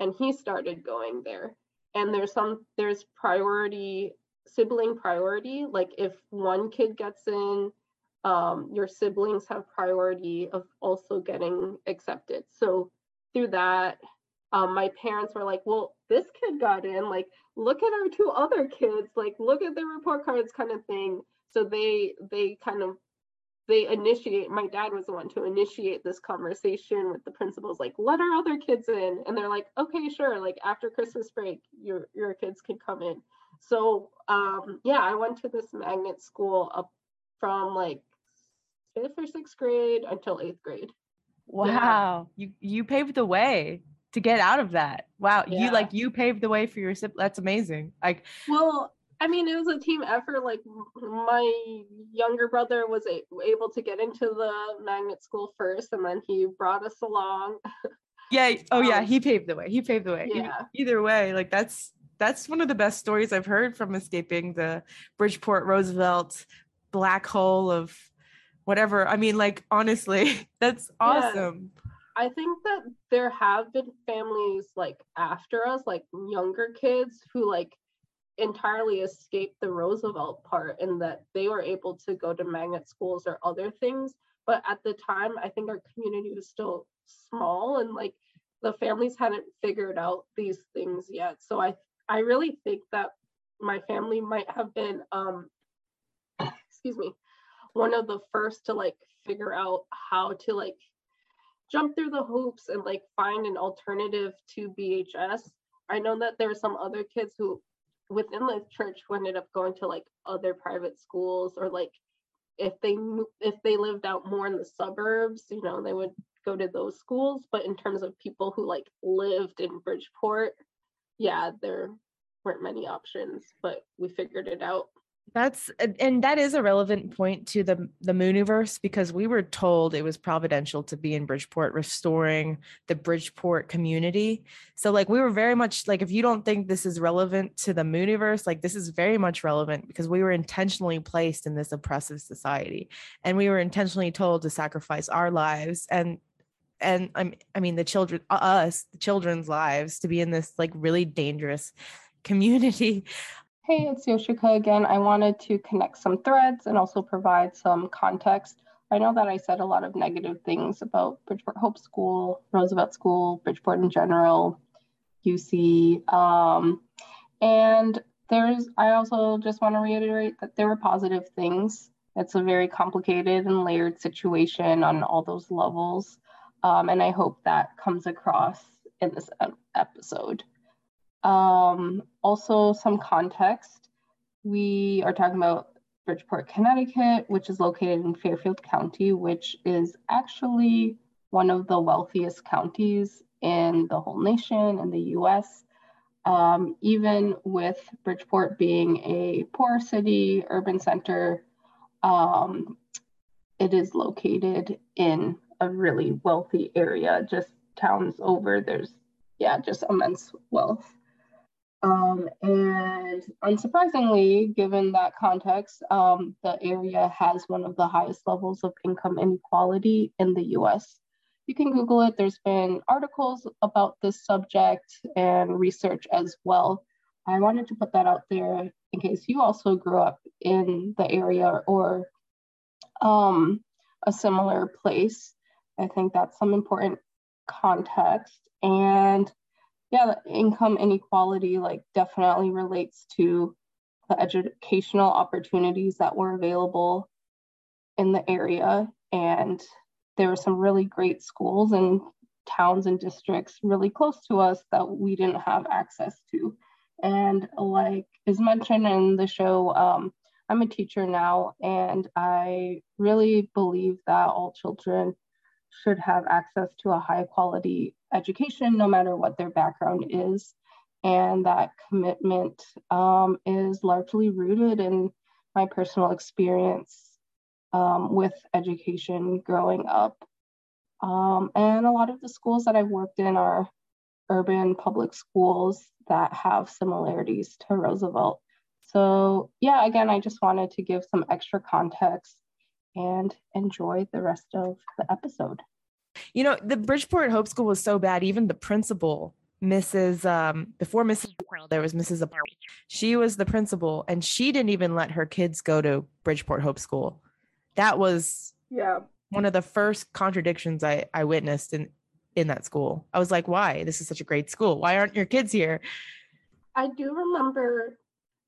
[SPEAKER 3] and he started going there. And there's some, there's priority, sibling priority. Like if one kid gets in, um, your siblings have priority of also getting accepted. So through that, um, my parents were like, well, this kid got in, like, look at our two other kids, like, look at their report cards kind of thing. So they they kind of they initiate my dad was the one to initiate this conversation with the principals like let our other kids in and they're like okay sure like after christmas break your your kids can come in so um yeah i went to this magnet school up from like fifth or sixth grade until eighth grade.
[SPEAKER 1] Wow. Yeah. You you paved the way to get out of that. Wow. Yeah. You like you paved the way for your sip. That's amazing. Like
[SPEAKER 3] well, I mean, it was a team effort. Like my younger brother was a, able to get into the magnet school first, and then he brought us along.
[SPEAKER 1] Yeah. Oh, um, yeah. He paved the way. He paved the way.
[SPEAKER 3] Yeah.
[SPEAKER 1] Either way, like that's that's one of the best stories I've heard from escaping the Bridgeport Roosevelt black hole of whatever. I mean, like honestly, that's awesome. Yeah.
[SPEAKER 3] I think that there have been families like after us, like younger kids who like entirely escaped the Roosevelt part and that they were able to go to magnet schools or other things. But at the time, I think our community was still small and like the families hadn't figured out these things yet. So I I really think that my family might have been um excuse me one of the first to like figure out how to like jump through the hoops and like find an alternative to BHS. I know that there are some other kids who within the church who ended up going to like other private schools or like if they if they lived out more in the suburbs, you know, they would go to those schools. But in terms of people who like lived in Bridgeport, yeah, there weren't many options, but we figured it out.
[SPEAKER 1] That's and that is a relevant point to the the Mooniverse because we were told it was providential to be in Bridgeport restoring the Bridgeport community. So like we were very much like if you don't think this is relevant to the Mooniverse, like this is very much relevant because we were intentionally placed in this oppressive society and we were intentionally told to sacrifice our lives and and I'm I mean the children us the children's lives to be in this like really dangerous community
[SPEAKER 3] Hey, it's Yoshika again. I wanted to connect some threads and also provide some context. I know that I said a lot of negative things about Bridgeport Hope School, Roosevelt School, Bridgeport in general, UC. Um, and there's, I also just want to reiterate that there were positive things. It's a very complicated and layered situation on all those levels. Um, and I hope that comes across in this episode. Um, also, some context. We are talking about Bridgeport, Connecticut, which is located in Fairfield County, which is actually one of the wealthiest counties in the whole nation in the US. Um, even with Bridgeport being a poor city, urban center, um, it is located in a really wealthy area. Just towns over, there's, yeah, just immense wealth. Um, and unsurprisingly, given that context, um, the area has one of the highest levels of income inequality in the US. You can Google it. There's been articles about this subject and research as well. I wanted to put that out there in case you also grew up in the area or um, a similar place. I think that's some important context. And yeah, income inequality like definitely relates to the educational opportunities that were available in the area. And there were some really great schools and towns and districts really close to us that we didn't have access to. And like is mentioned in the show, um, I'm a teacher now, and I really believe that all children should have access to a high quality education, no matter what their background is. And that commitment um, is largely rooted in my personal experience um, with education growing up. Um, and a lot of the schools that I've worked in are urban public schools that have similarities to Roosevelt. So, yeah, again, I just wanted to give some extra context and enjoy the rest of the episode.
[SPEAKER 1] You know, the Bridgeport Hope School was so bad, even the principal, Mrs. Um, before Mrs. there was Mrs. She was the principal, and she didn't even let her kids go to Bridgeport Hope School. That was
[SPEAKER 3] yeah
[SPEAKER 1] one of the first contradictions I, I witnessed in in that school. I was like, why? This is such a great school. Why aren't your kids here?
[SPEAKER 3] I do remember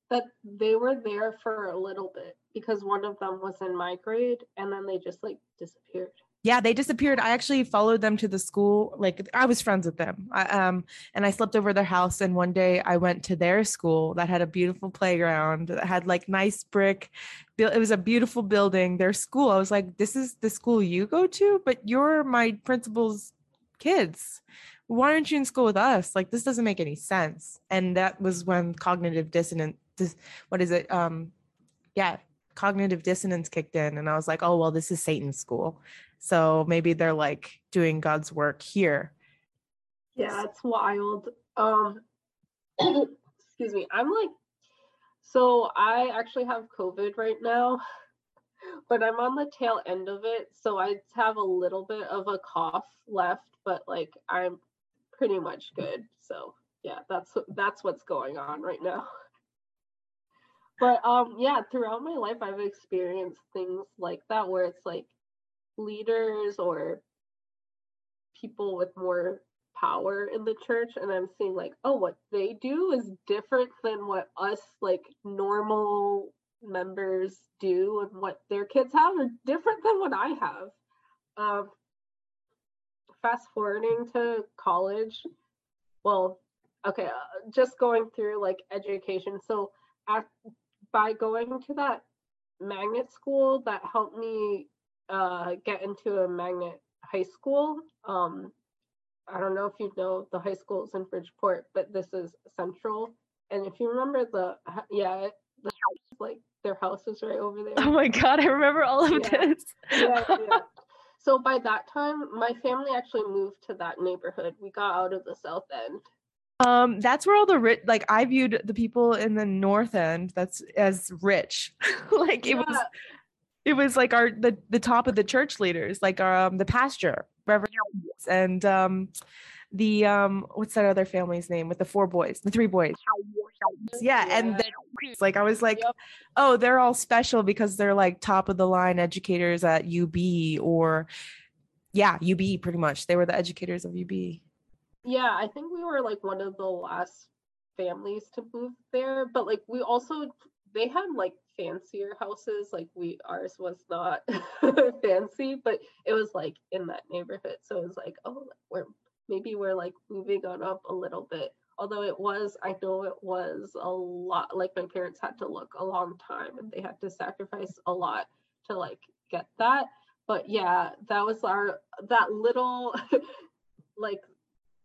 [SPEAKER 3] that they were there for a little bit because one of them was in my grade and then they just like disappeared
[SPEAKER 1] yeah they disappeared. I actually followed them to the school like i was friends with them. I, um and i slept over their house and one day i went to their school that had a beautiful playground that had like nice brick it was a beautiful building. Their school i was like this is the school you go to? But you're my principal's kids. Why aren't you in school with us? Like this doesn't make any sense. And that was when cognitive dissonance what is it? Um yeah cognitive dissonance kicked in and i was like oh well this is satan's school so maybe they're like doing God's work here.
[SPEAKER 3] Yeah, it's wild. Um excuse me. I'm like so I actually have COVID right now, but I'm on the tail end of it. So I have a little bit of a cough left, but like I'm pretty much good. So yeah, that's that's what's going on right now. But um yeah, throughout my life I've experienced things like that where it's like leaders or people with more power in the church and i'm seeing like oh what they do is different than what us like normal members do and what their kids have are different than what i have. Um fast forwarding to college well okay uh, just going through like education. So at, by going to that magnet school that helped me uh, get into a magnet high school. Um, I don't know if you know the high schools in Bridgeport, but this is central. And if you remember the, yeah, the house, like their house is right over there.
[SPEAKER 1] Oh my God, I remember all of
[SPEAKER 3] yeah.
[SPEAKER 1] this.
[SPEAKER 3] yeah, yeah. So by that time, my family actually moved to that neighborhood. We got out of the South End.
[SPEAKER 1] Um, that's where all the rich, like I viewed the people in the North End, that's as rich. like it was it was like our the the top of the church leaders, like our um the pastor, Reverend, and um the um what's that other family's name with the four boys, the three boys. Yeah, yeah. and then it's like I was like, yep. oh, they're all special because they're like top of the line educators at UB or yeah, UB pretty much. They were the educators of UB.
[SPEAKER 3] Yeah, I think we were like one of the last families to move there, but like we also they had like fancier houses like we ours was not fancy but it was like in that neighborhood. So it was like oh we're maybe we're like moving on up a little bit. Although it was i know it was a lot like my parents had to look a long time and they had to sacrifice a lot to like get that. But yeah that was our that little like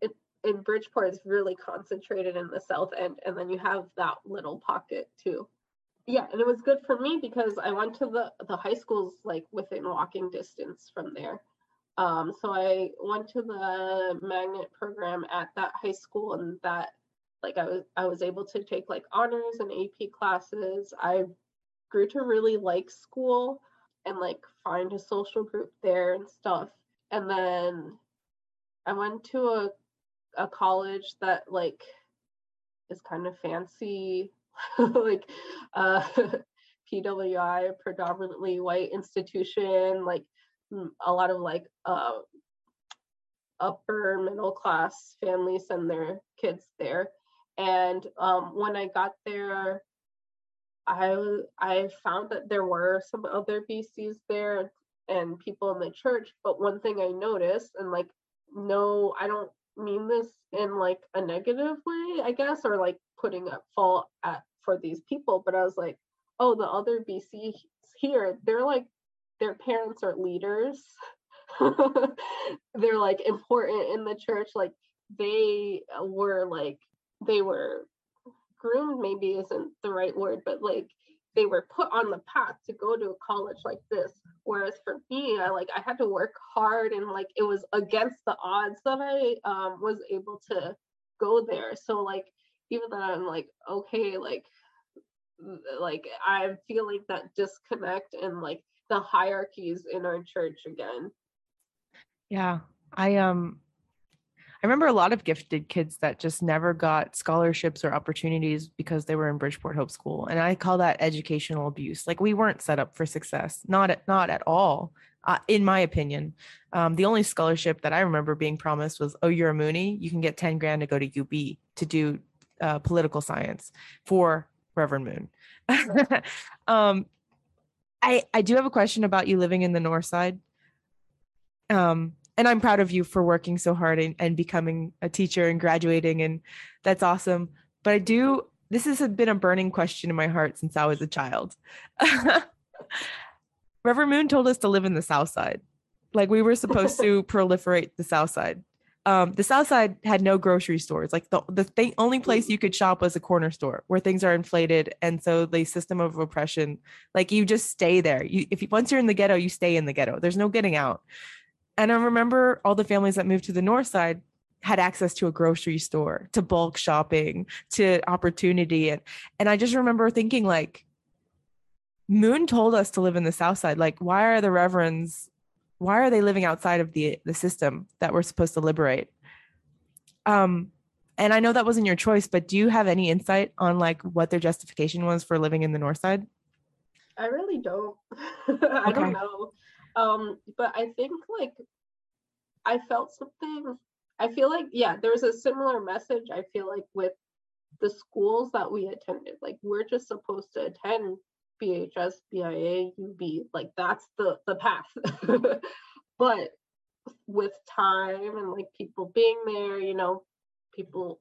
[SPEAKER 3] it, in bridgeport is really concentrated in the south end and then you have that little pocket too yeah and it was good for me because i went to the the high schools like within walking distance from there. Um, so i went to the magnet program at that high school and that like i was i was able to take like honors and ap classes. I grew to really like school and like find a social group there and stuff. And then i went to a a college that like is kind of fancy like uh, PWI, predominantly white institution, like a lot of like uh, upper middle class families send their kids there. And um, when I got there, I I found that there were some other BCs there and people in the church. But one thing I noticed, and like, no, I don't mean this in like a negative way, I guess, or like putting at fault at for these people. But I was like, oh, the other BCs here, they're like, their parents are leaders. they're like important in the church. Like they were like they were groomed maybe isn't the right word, but like they were put on the path to go to a college like this. Whereas for me, I like I had to work hard and like it was against the odds that I um, was able to go there. So like even though I'm like okay, like like I'm feeling that disconnect and like the hierarchies in our church again.
[SPEAKER 1] Yeah. I um I remember a lot of gifted kids that just never got scholarships or opportunities because they were in Bridgeport Hope School. And I call that educational abuse. Like we weren't set up for success, not at, not at all, uh, in my opinion. Um, the only scholarship that I remember being promised was, oh, you're a Mooney, you can get 10 grand to go to UB to do uh, political science for Reverend Moon. um, I, I do have a question about you living in the North Side. Um, and I'm proud of you for working so hard and, and becoming a teacher and graduating, and that's awesome. But I do, this has been a burning question in my heart since I was a child. Reverend Moon told us to live in the South Side. Like we were supposed to proliferate the South Side. Um, the South Side had no grocery stores. Like the the thing, only place you could shop was a corner store where things are inflated, and so the system of oppression, like you just stay there. You if you, once you're in the ghetto, you stay in the ghetto. There's no getting out. And I remember all the families that moved to the north side had access to a grocery store, to bulk shopping, to opportunity. And and I just remember thinking like Moon told us to live in the south side. Like, why are the reverends, why are they living outside of the the system that we're supposed to liberate? Um, and I know that wasn't your choice, but do you have any insight on like what their justification was for living in the north side?
[SPEAKER 3] I really don't. I okay. don't know. Um, but I think like I felt something. I feel like yeah, there's a similar message. I feel like with the schools that we attended, like we're just supposed to attend BHS, BIA, UB, like that's the the path. but with time and like people being there, you know, people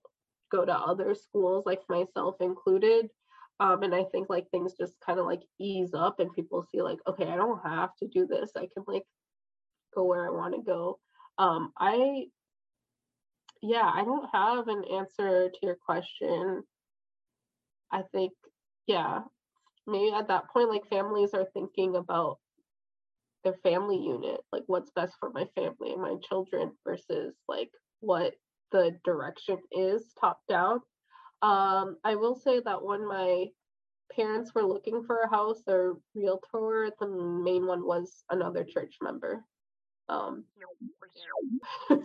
[SPEAKER 3] go to other schools, like myself included. Um, and I think like things just kind of like ease up and people see like, okay, I don't have to do this. I can like go where I want to go. Um, I, yeah, I don't have an answer to your question. I think, yeah, maybe at that point, like families are thinking about their family unit, like what's best for my family and my children versus like what the direction is top down. Um, I will say that when my parents were looking for a house, their realtor, the main one was another church member. Um,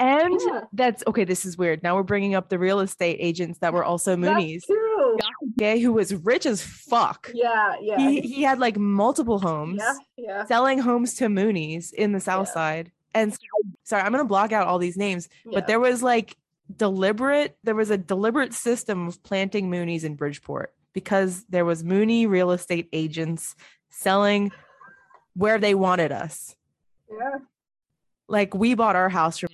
[SPEAKER 1] And yeah. that's okay. This is weird. Now we're bringing up the real estate agents that were also Moonies. Yeah, who was rich as fuck.
[SPEAKER 3] Yeah, yeah.
[SPEAKER 1] He, he had like multiple homes.
[SPEAKER 3] Yeah, yeah.
[SPEAKER 1] Selling homes to Moonies in the South yeah. Side. And sorry, I'm gonna block out all these names, yeah. but there was like deliberate there was a deliberate system of planting moonies in bridgeport because there was mooney real estate agents selling where they wanted us
[SPEAKER 3] yeah
[SPEAKER 1] like we bought our house from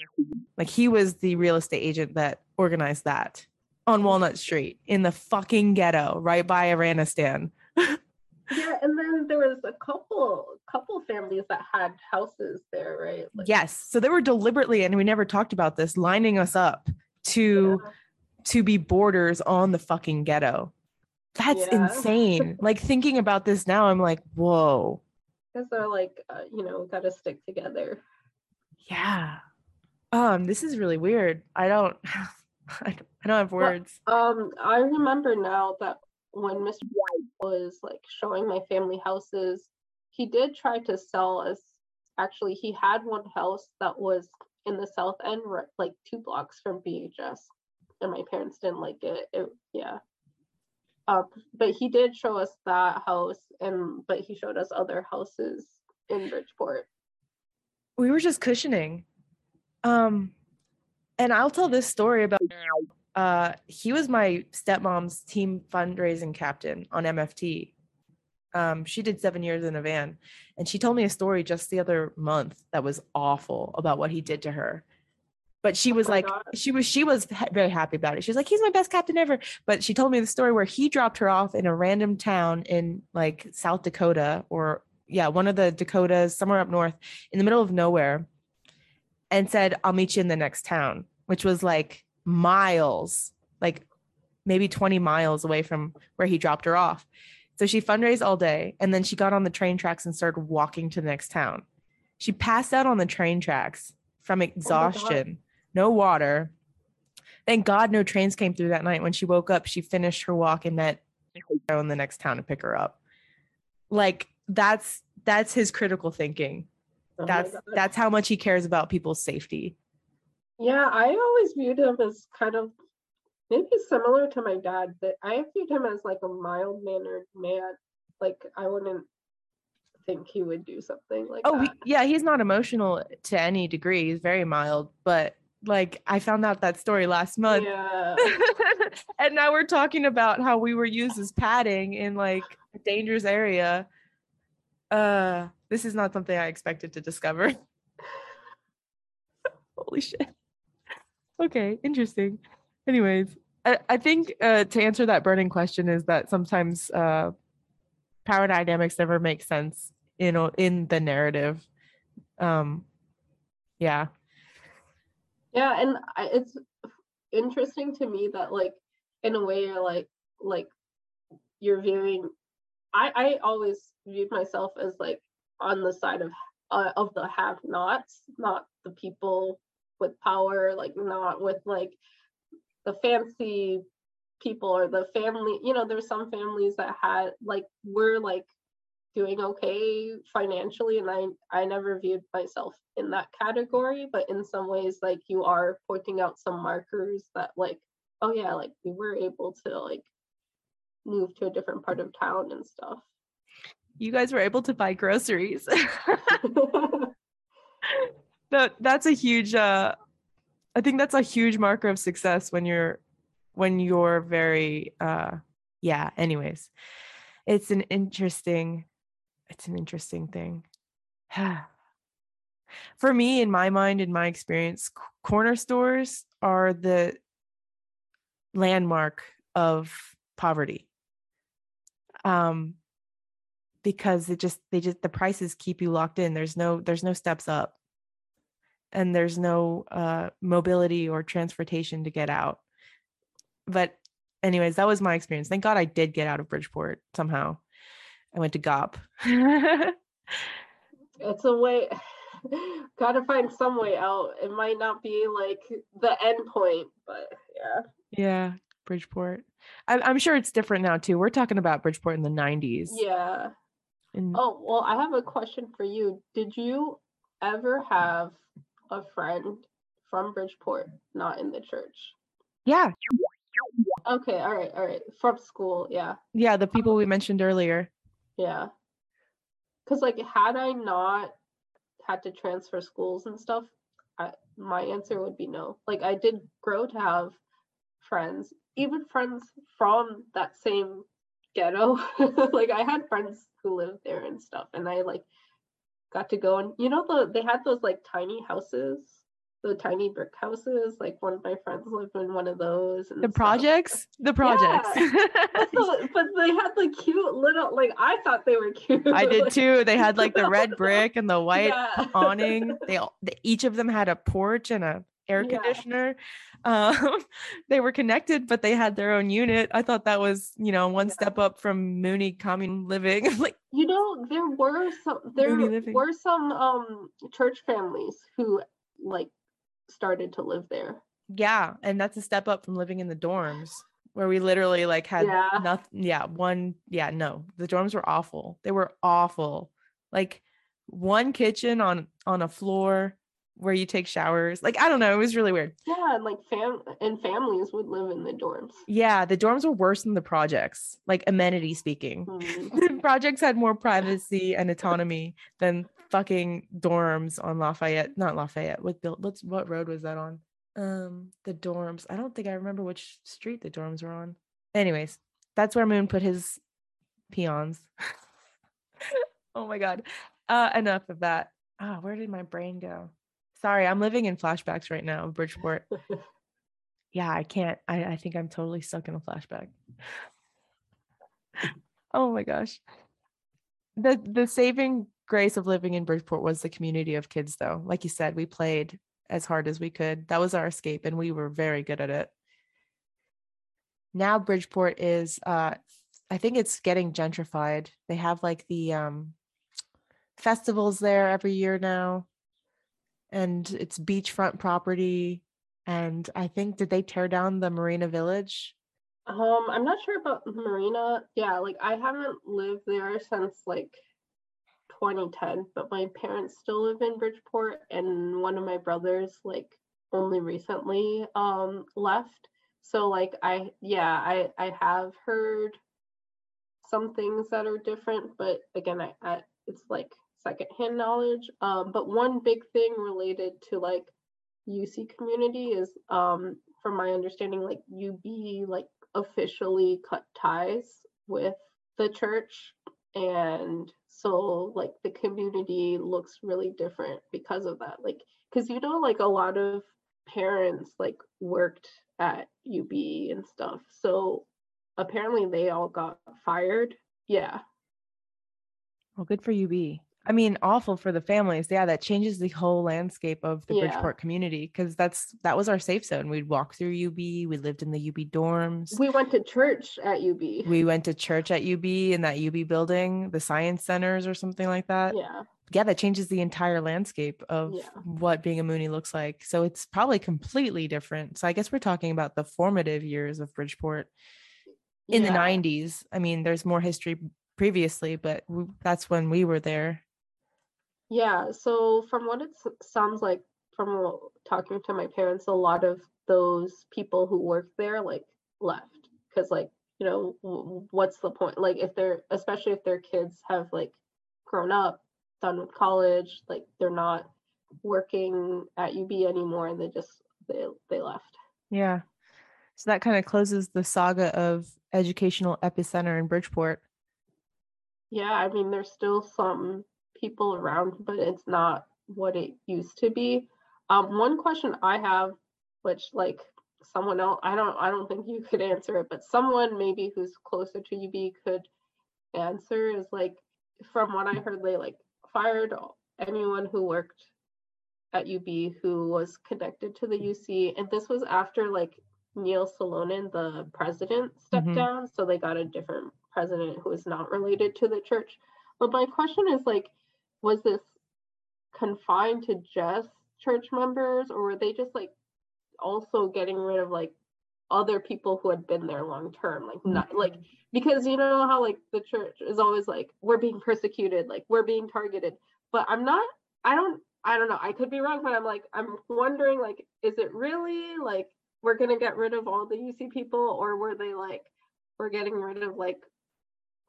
[SPEAKER 1] like he was the real estate agent that organized that on walnut street in the fucking ghetto right by iranistan
[SPEAKER 3] yeah and then there was a couple couple families that had houses there right
[SPEAKER 1] like- yes so they were deliberately and we never talked about this lining us up to yeah. to be borders on the fucking ghetto. That's yeah. insane. like thinking about this now, I'm like, whoa.
[SPEAKER 3] Because they're like, uh, you know, got to stick together.
[SPEAKER 1] Yeah. Um, this is really weird. I don't, I don't, I don't have words.
[SPEAKER 3] But, um, I remember now that when Mr. White was like showing my family houses, he did try to sell us. Actually, he had one house that was in the south end, like two blocks from BHS, and my parents didn't like it. it yeah. Uh, but he did show us that house, and but he showed us other houses in Bridgeport?
[SPEAKER 1] We were just cushioning. Um, and I'll tell this story about uh he was my stepmom's team fundraising captain on MFT. Um, she did seven years in a van, and she told me a story just the other month that was awful about what he did to her. But she
[SPEAKER 3] Oh
[SPEAKER 1] was
[SPEAKER 3] my
[SPEAKER 1] like,
[SPEAKER 3] God.
[SPEAKER 1] she was she was very happy about it. She was like, he's my best captain ever. But she told me the story where he dropped her off in a random town in like South Dakota or yeah, one of the Dakotas, somewhere up north, in the middle of nowhere, and said, I'll meet you in the next town, which was like miles, like maybe 20 miles away from where he dropped her off. So she fundraised all day and then she got on the train tracks and started walking to the next town. She passed out on the train tracks from exhaustion, no water. Thank God no trains came through that night. When she woke up, she finished her walk and met her in the next town to pick her up. Like that's that's his critical thinking.
[SPEAKER 3] Oh
[SPEAKER 1] That's that's how much he cares about people's safety.
[SPEAKER 3] Yeah, I always viewed him as kind of maybe similar to my dad, but I viewed him as like a mild mannered man. Like I wouldn't think he would do something like
[SPEAKER 1] Oh,
[SPEAKER 3] that.
[SPEAKER 1] yeah, he's not emotional to any degree. He's very mild, but like I found out that story last month.
[SPEAKER 3] Yeah.
[SPEAKER 1] and now we're talking about how we were used as padding in like a dangerous area. Uh, this is not something I expected to discover. Holy shit. Okay, interesting. Anyways, I, I think uh, to answer that burning question is that sometimes uh, power dynamics never make sense in in the narrative. Um, yeah,
[SPEAKER 3] Yeah, and I, it's interesting to me that like in a way you're like like you're viewing I I always viewed myself as like on the side of uh, of the have-nots, not the people with power, like not with like the fancy people or the family, you know, there's some families that had like were like doing okay financially and I I never viewed myself in that category, but in some ways like you are pointing out some markers that like oh yeah, like we were able to like move to a different part of town and stuff.
[SPEAKER 1] you guys were able to buy groceries. that that's a huge uh i think that's a huge marker of success when you're when you're very uh yeah anyways it's an interesting it's an interesting thing. For me in my mind in my experience corner stores are the landmark of poverty. Um because it just they just the prices keep you locked in. There's no there's no steps up. And there's no uh mobility or transportation to get out. But anyways that was my experience. Thank god i did get out of bridgeport somehow i went to gop
[SPEAKER 3] it's a way gotta find some way out. It might not be like the end point but yeah.
[SPEAKER 1] Yeah bridgeport. I, i'm sure it's different now too. We're talking about bridgeport in the 90s
[SPEAKER 3] yeah.
[SPEAKER 1] And
[SPEAKER 3] oh well i have a question for you. Did you ever have a friend from bridgeport not in the church?
[SPEAKER 1] Yeah.
[SPEAKER 3] Okay all right all right. From school yeah.
[SPEAKER 1] Yeah the people we mentioned earlier
[SPEAKER 3] yeah. Because like had i not had to transfer schools and stuff I, my answer would be no. Like i did grow to have friends even friends from that same ghetto. Like i had friends who lived there and stuff and i like got to go and you know the they had those like tiny houses the tiny brick houses like one of my friends lived in one of those
[SPEAKER 1] the
[SPEAKER 3] stuff.
[SPEAKER 1] projects the projects
[SPEAKER 3] But the- but they had the cute little like i thought they were cute
[SPEAKER 1] I did too. They had like the red brick and the white
[SPEAKER 3] Yeah.
[SPEAKER 1] awning. They all, they, each of them had a porch and a air
[SPEAKER 3] Yeah.
[SPEAKER 1] conditioner. Um, they were connected, but they had their own unit. I thought that was, you know, one
[SPEAKER 3] Yeah.
[SPEAKER 1] step up from Mooney commune living. like,
[SPEAKER 3] You know, there were some there were some um church families who like started to live there.
[SPEAKER 1] yeah, and that's a step up from living in the dorms where we literally like had
[SPEAKER 3] Yeah.
[SPEAKER 1] nothing. Yeah, one. Yeah, no, the dorms were awful. They were awful. Like one kitchen on on a floor where you take showers. Like I don't know, it was really weird.
[SPEAKER 3] Yeah, and like fam and families would live in the dorms.
[SPEAKER 1] Yeah, the dorms were worse than the projects, like amenity speaking.
[SPEAKER 3] Mm.
[SPEAKER 1] The projects had more privacy and autonomy than fucking dorms on Lafayette, not Lafayette. What built? What's what road was that on? Um, the dorms. I don't think I remember which street the dorms were on. Anyways, that's where Moon put his peons. oh my god. Uh, enough of that. Ah, oh, where did my brain go? Sorry, I'm living in flashbacks right now, Bridgeport. yeah, I can't. I, I think I'm totally stuck in a flashback. oh my gosh. The the saving grace of living in Bridgeport was the community of kids though. Like you said, we played as hard as we could. That was our escape and we were very good at it. Now Bridgeport is uh I think it's getting gentrified. They have like the um festivals there every year now and it's beachfront property. And I think did they tear down the Marina Village?
[SPEAKER 3] Um, I'm not sure about Marina. Yeah, like I haven't lived there since like 2010, but my parents still live in Bridgeport, and one of my brothers like only recently um left. So like I yeah I I have heard some things that are different, but again I, I it's like secondhand knowledge. Um, but one big thing related to like UC community is, um, from my understanding, like UB like officially cut ties with the church, and so like the community looks really different because of that. Like, because you know, like a lot of parents like worked at UB and stuff, so apparently they all got fired. Yeah.
[SPEAKER 1] Well, good for UB. I mean, awful for the families. Yeah, that changes the whole landscape of the yeah. Bridgeport community because that's that was our safe zone. We'd walk through UB. We lived in the UB dorms.
[SPEAKER 3] We went to church at UB.
[SPEAKER 1] We went to church at UB in that UB building, the science centers or something like that.
[SPEAKER 3] Yeah.
[SPEAKER 1] Yeah, that changes the entire landscape of yeah. what being a Moonie looks like. So it's probably completely different. So I guess we're talking about the formative years of Bridgeport in yeah. the 90s. I mean, there's more history previously, but that's when we were there.
[SPEAKER 3] Yeah, so from what it sounds like from talking to my parents, a lot of those people who work there like left because like you know what's the point? Like if they're especially if their kids have like grown up done with college like they're not working at ub anymore and they just they they left.
[SPEAKER 1] Yeah. So that kind of closes the saga of educational epicenter in bridgeport.
[SPEAKER 3] Yeah i mean there's still some people around, but it's not what it used to be. Um, one question I have, which like someone else, I don't, I don't think you could answer it, but someone maybe who's closer to UB could answer is like, from what I heard, they like fired anyone who worked at UB who was connected to the UC, and this was after like Neil Salonen, the president, stepped mm-hmm. down, so they got a different president who is not related to the church. But my question is like, was this confined to just church members or were they just like also getting rid of like other people who had been there long term? Like mm-hmm. not like because you know how like the church is always like we're being persecuted like we're being targeted. But i'm not i don't i don't know. I could be wrong but i'm like i'm wondering like is it really like we're gonna get rid of all the uc people or were they like we're getting rid of like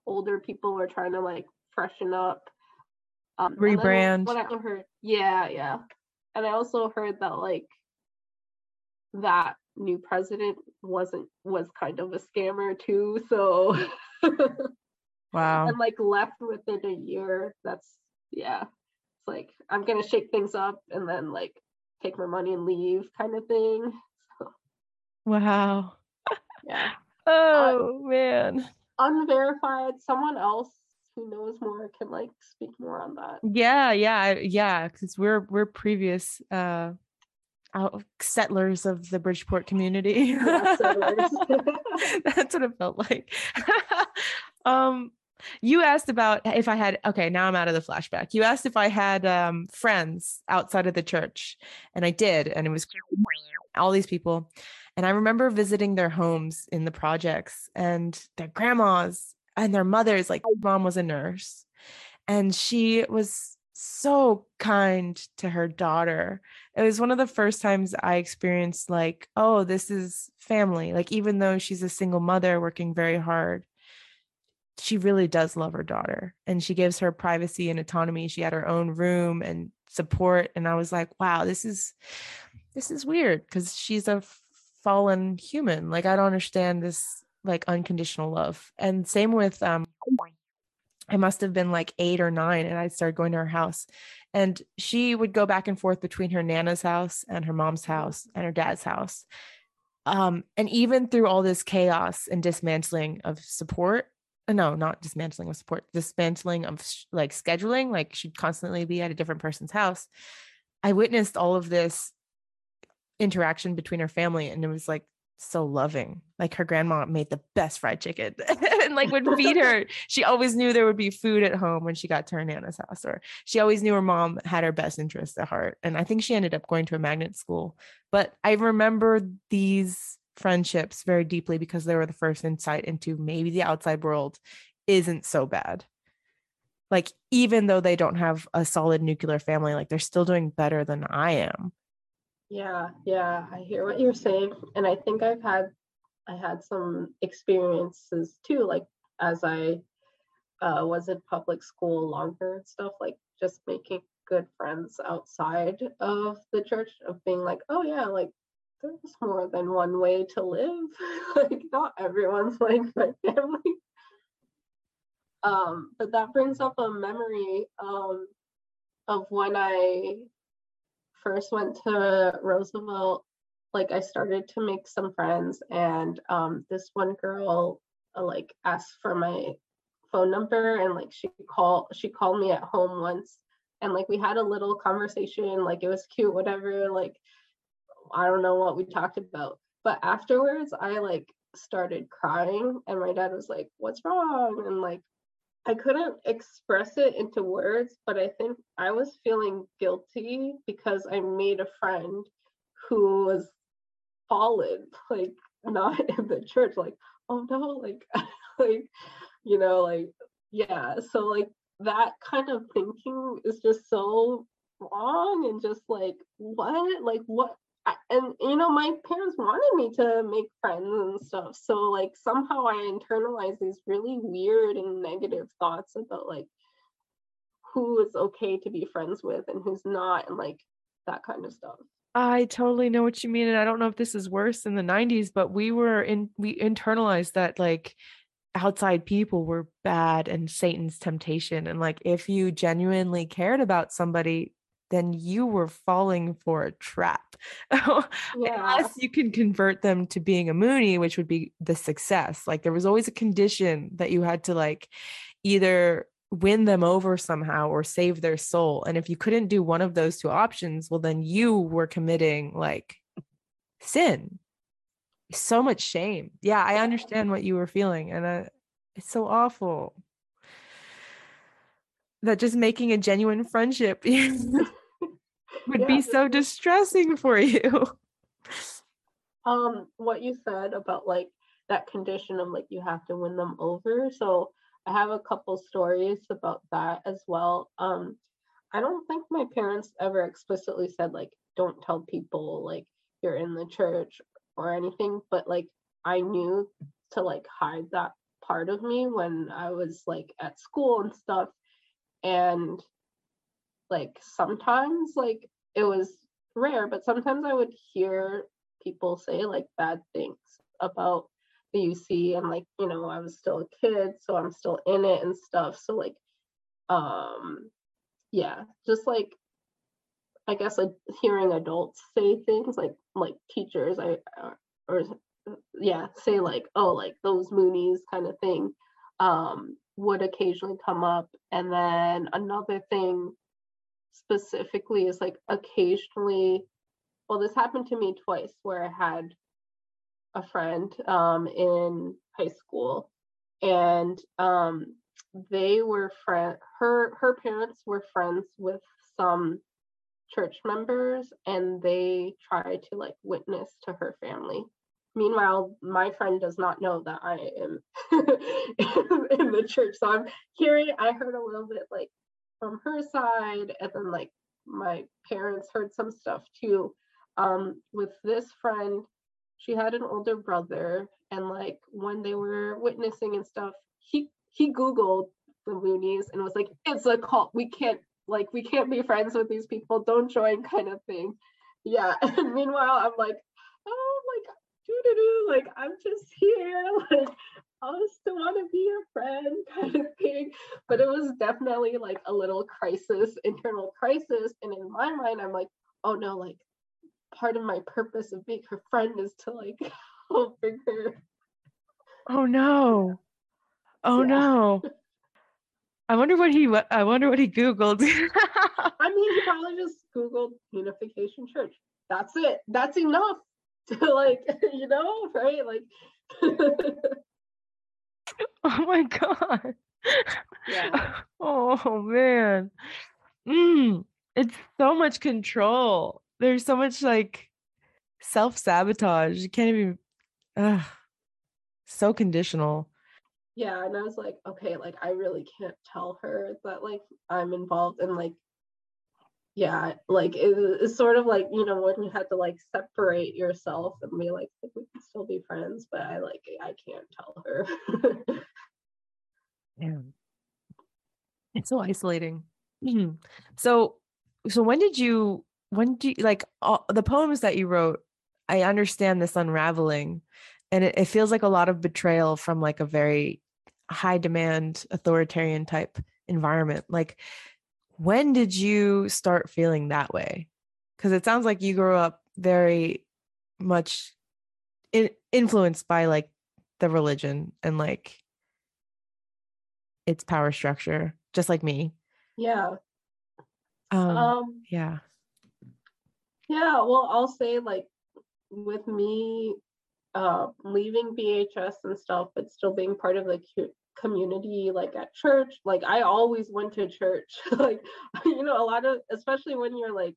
[SPEAKER 3] older people we're trying to like freshen up
[SPEAKER 1] um, rebrand.
[SPEAKER 3] I heard, yeah, yeah, and I also heard that like that new president wasn't was kind of a scammer too. So
[SPEAKER 1] wow,
[SPEAKER 3] and like left within a year. That's yeah. It's like I'm gonna shake things up and then like take my money and leave, kind of thing. So,
[SPEAKER 1] wow.
[SPEAKER 3] Yeah.
[SPEAKER 1] oh uh, man.
[SPEAKER 3] Unverified. Someone else who knows more can like speak more on that.
[SPEAKER 1] Yeah, yeah, yeah. Because we're we're previous uh settlers of the Bridgeport community. Yeah, That's what it felt like. um you asked about if I had okay, now I'm out of the flashback. You asked if I had um friends outside of the church, and I did, and it was all these people. And I remember visiting their homes in the projects and their grandmas and their mothers like mom was a nurse and she was so kind to her daughter it was one of the first times i experienced like oh this is family like even though she's a single mother working very hard she really does love her daughter and she gives her privacy and autonomy. She had her own room and support. And I was like, wow, this is this is weird because she's a fallen human. Like I don't understand this like unconditional love. And same with um I must have been like eight or nine, and I started going to her house. And she would go back and forth between her nana's house and her mom's house and her dad's house. Um, and even through all this chaos and dismantling of support, uh, no, not dismantling of support, dismantling of like scheduling, like she'd constantly be at a different person's house. I witnessed all of this interaction between her family, and it was like so loving. Like her grandma made the best fried chicken and like would feed her. She always knew there would be food at home when she got to her nana's house, or she always knew her mom had her best interests at heart. And I think she ended up going to a magnet school. But I remember these friendships very deeply because they were the first insight into maybe the outside world isn't so bad. Like, even though they don't have a solid nuclear family, like they're still doing better than I am
[SPEAKER 3] yeah, yeah, I hear what you're saying. And I think I've had I had some experiences too, like as I uh, was in public school longer and stuff, like just making good friends outside of the church of being like, oh yeah, like there's more than one way to live. like not everyone's like my family. Um, but that brings up a memory um, of when I first went to Roosevelt, like I started to make some friends, and um, this one girl uh, like asked for my phone number, and like she called she called me at home once, and like we had a little conversation, like it was cute, whatever. Like I don't know what we talked about, but afterwards I like started crying, and my dad was like, "What's wrong?" and like I couldn't express it into words, but I think I was feeling guilty because I made a friend who was fallen, like not in the church, like, oh no, like, like, you know, like, yeah. So like that kind of thinking is just so wrong and just like, what? Like what and you know my parents wanted me to make friends and stuff so like somehow i internalized these really weird and negative thoughts about like who is okay to be friends with and who's not and like that kind of stuff.
[SPEAKER 1] I totally know what you mean and i don't know if this is worse in the 90s but we were in we internalized that like outside people were bad and satan's temptation and like if you genuinely cared about somebody then you were falling for a trap. yeah. Unless you can convert them to being a Moonie, which would be the success. Like there was always a condition that you had to like either win them over somehow or save their soul. And if you couldn't do one of those two options, well, then you were committing like sin. So much shame. Yeah, I understand what you were feeling. And uh, it's so awful that just making a genuine friendship would yeah. be so distressing for you.
[SPEAKER 3] Um, what you said about like that condition of like you have to win them over. So I have a couple stories about that as well. Um, I don't think my parents ever explicitly said like don't tell people like you're in the church or anything, but like I knew to like hide that part of me when I was like at school and stuff and like sometimes like it was rare but sometimes i would hear people say like bad things about the uc and like you know i was still a kid so i'm still in it and stuff. So like um yeah just like i guess like hearing adults say things like like teachers i uh, or yeah say like oh like those moonies kind of thing. Um would occasionally come up. And then another thing specifically is like occasionally, well, this happened to me twice where I had a friend um, in high school and um, they were friend her her parents were friends with some church members and they tried to like witness to her family Meanwhile, my friend does not know that I am in, the church. So I'm hearing, I heard a little bit like from her side, and then like my parents heard some stuff too. Um, with this friend, she had an older brother, and like when they were witnessing and stuff, he he googled the moonies and was like it's a cult we can't like we can't be friends with these people don't join kind of thing yeah and meanwhile i'm like oh doo-doo-doo, like i'm just here like i still want to be your friend kind of thing but it was definitely like a little crisis internal crisis and in my mind i'm like oh no like part of my purpose of being her friend is to like help bring her
[SPEAKER 1] Oh no. Oh
[SPEAKER 3] Yeah.
[SPEAKER 1] no. I wonder what he I wonder what he googled.
[SPEAKER 3] I mean, he probably just Googled Unification Church. That's it. That's enough to like, you know, right? Like,
[SPEAKER 1] oh my god.
[SPEAKER 3] yeah,
[SPEAKER 1] Oh man. Mm, it's so much control. There's so much like self-sabotage. You can't even ugh, so conditional.
[SPEAKER 3] yeah. And I was like, okay, like, I really can't tell her that like I'm involved in like, yeah, like it, it's sort of like you know when you had to like separate yourself and be like, we can still be friends, but I like I can't tell her.
[SPEAKER 1] Yeah. It's so isolating. Mhm. So so when did you when do you like all, the poems that you wrote, I understand this unraveling and it, it feels like a lot of betrayal from like a very high demand authoritarian type environment. Like when did you start feeling that way? Cuz it sounds like you grew up very much in, influenced by like the religion and like its power structure, just like me.
[SPEAKER 3] yeah.
[SPEAKER 1] Um,
[SPEAKER 3] Um.
[SPEAKER 1] yeah.
[SPEAKER 3] Yeah, well, I'll say like with me uh leaving BHS and stuff, but still being part of the community, like at church, like I always went to church. like, you know, a lot of, especially when you're like